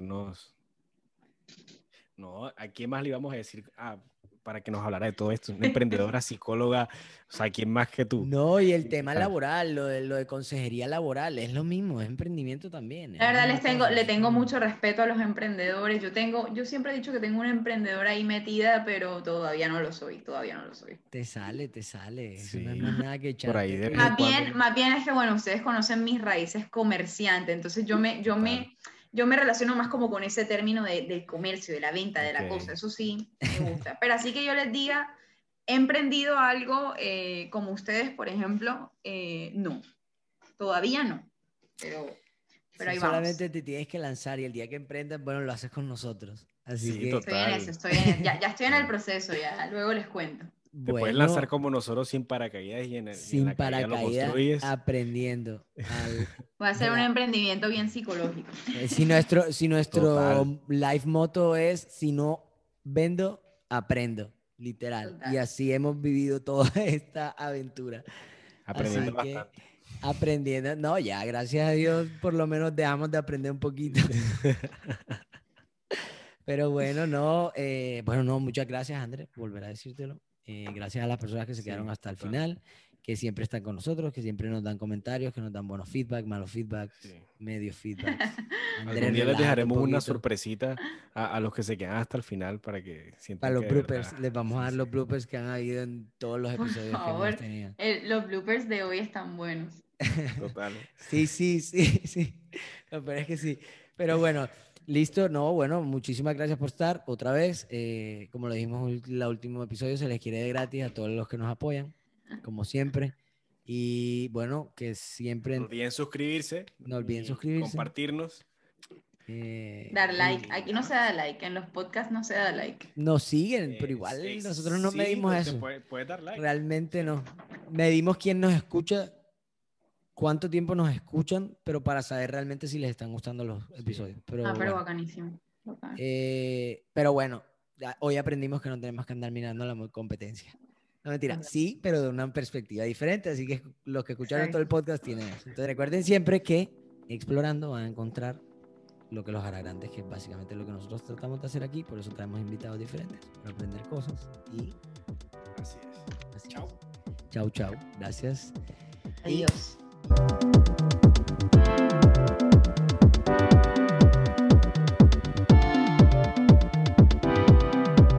No, ¿a quién más le íbamos a decir? Ah, para que nos hablara de todo esto. Una emprendedora, psicóloga, o sea, ¿quién más que tú? No, y el tema laboral, lo de, lo de consejería laboral, es lo mismo, es emprendimiento también. La verdad, les tengo, le tengo mucho respeto a los emprendedores. Yo tengo, yo siempre he dicho que tengo una emprendedora ahí metida, pero todavía no lo soy, todavía no lo soy. Te sale, te sale. no es nada que echar. más bien, más bien es que, bueno, ustedes conocen mis raíces comerciantes, entonces yo me, yo me yo me relaciono más como con ese término de, del comercio, de la venta, de la cosa, eso sí me gusta. Pero así que yo les diga, he emprendido algo eh, como ustedes, por ejemplo, eh, no, todavía no, pero, pero ahí Solamente te tienes que lanzar y el día que emprendas, bueno, lo haces con nosotros. Así que... Estoy en eso, estoy en, ya, ya estoy en el proceso, ya luego les cuento. Te puedes lanzar como nosotros sin paracaídas y en el sin la paracaídas aprendiendo. Va a ser un emprendimiento bien psicológico. Eh, si nuestro, si nuestro life moto es si no vendo, aprendo, literal. Y así hemos vivido toda esta aventura. Aprendiendo bastante. Aprendiendo, no, ya, gracias a Dios, por lo menos dejamos de aprender un poquito. Pero bueno, no, eh, bueno, no, muchas gracias, Andrés, volver a decírtelo. Eh, gracias a las personas que se quedaron hasta el final, que siempre están con nosotros, que siempre nos dan comentarios, que nos dan buenos feedback, malos feedback, medio feedback. Algún día les dejaremos una sorpresita a, los que se quedan hasta el final para que sientan Para los bloopers, les vamos a dar los bloopers que han habido en todos los episodios que hemos tenido. los bloopers de hoy están buenos. Total. sí, sí, sí, sí. pero es que sí. Pero bueno, Listo, no, bueno, muchísimas gracias por estar otra vez. Eh, como lo dijimos en el último episodio, se les quiere de gratis a todos los que nos apoyan, como siempre. Y bueno, que siempre... No olviden suscribirse. No olviden suscribirse. Compartirnos. Eh, Dar like. Aquí no se da like. En los podcasts no se da like. Nos siguen, pero igual nosotros no medimos eso. Puede, dar like. Realmente no. Medimos quién nos escucha cuánto tiempo nos escuchan, pero para saber realmente si les están gustando los episodios. Pero, ah, pero bacanísimo. Eh, pero bueno, hoy aprendimos que no tenemos que andar mirando la competencia. No mentira, sí, pero de una perspectiva diferente, así que los que escucharon todo el podcast tienen eso. Entonces recuerden siempre que explorando van a encontrar lo que los hará grandes, que es básicamente lo que nosotros tratamos de hacer aquí, por eso traemos invitados diferentes para aprender cosas y así es. chao. Chao, chao. Gracias. Adiós. Thank you.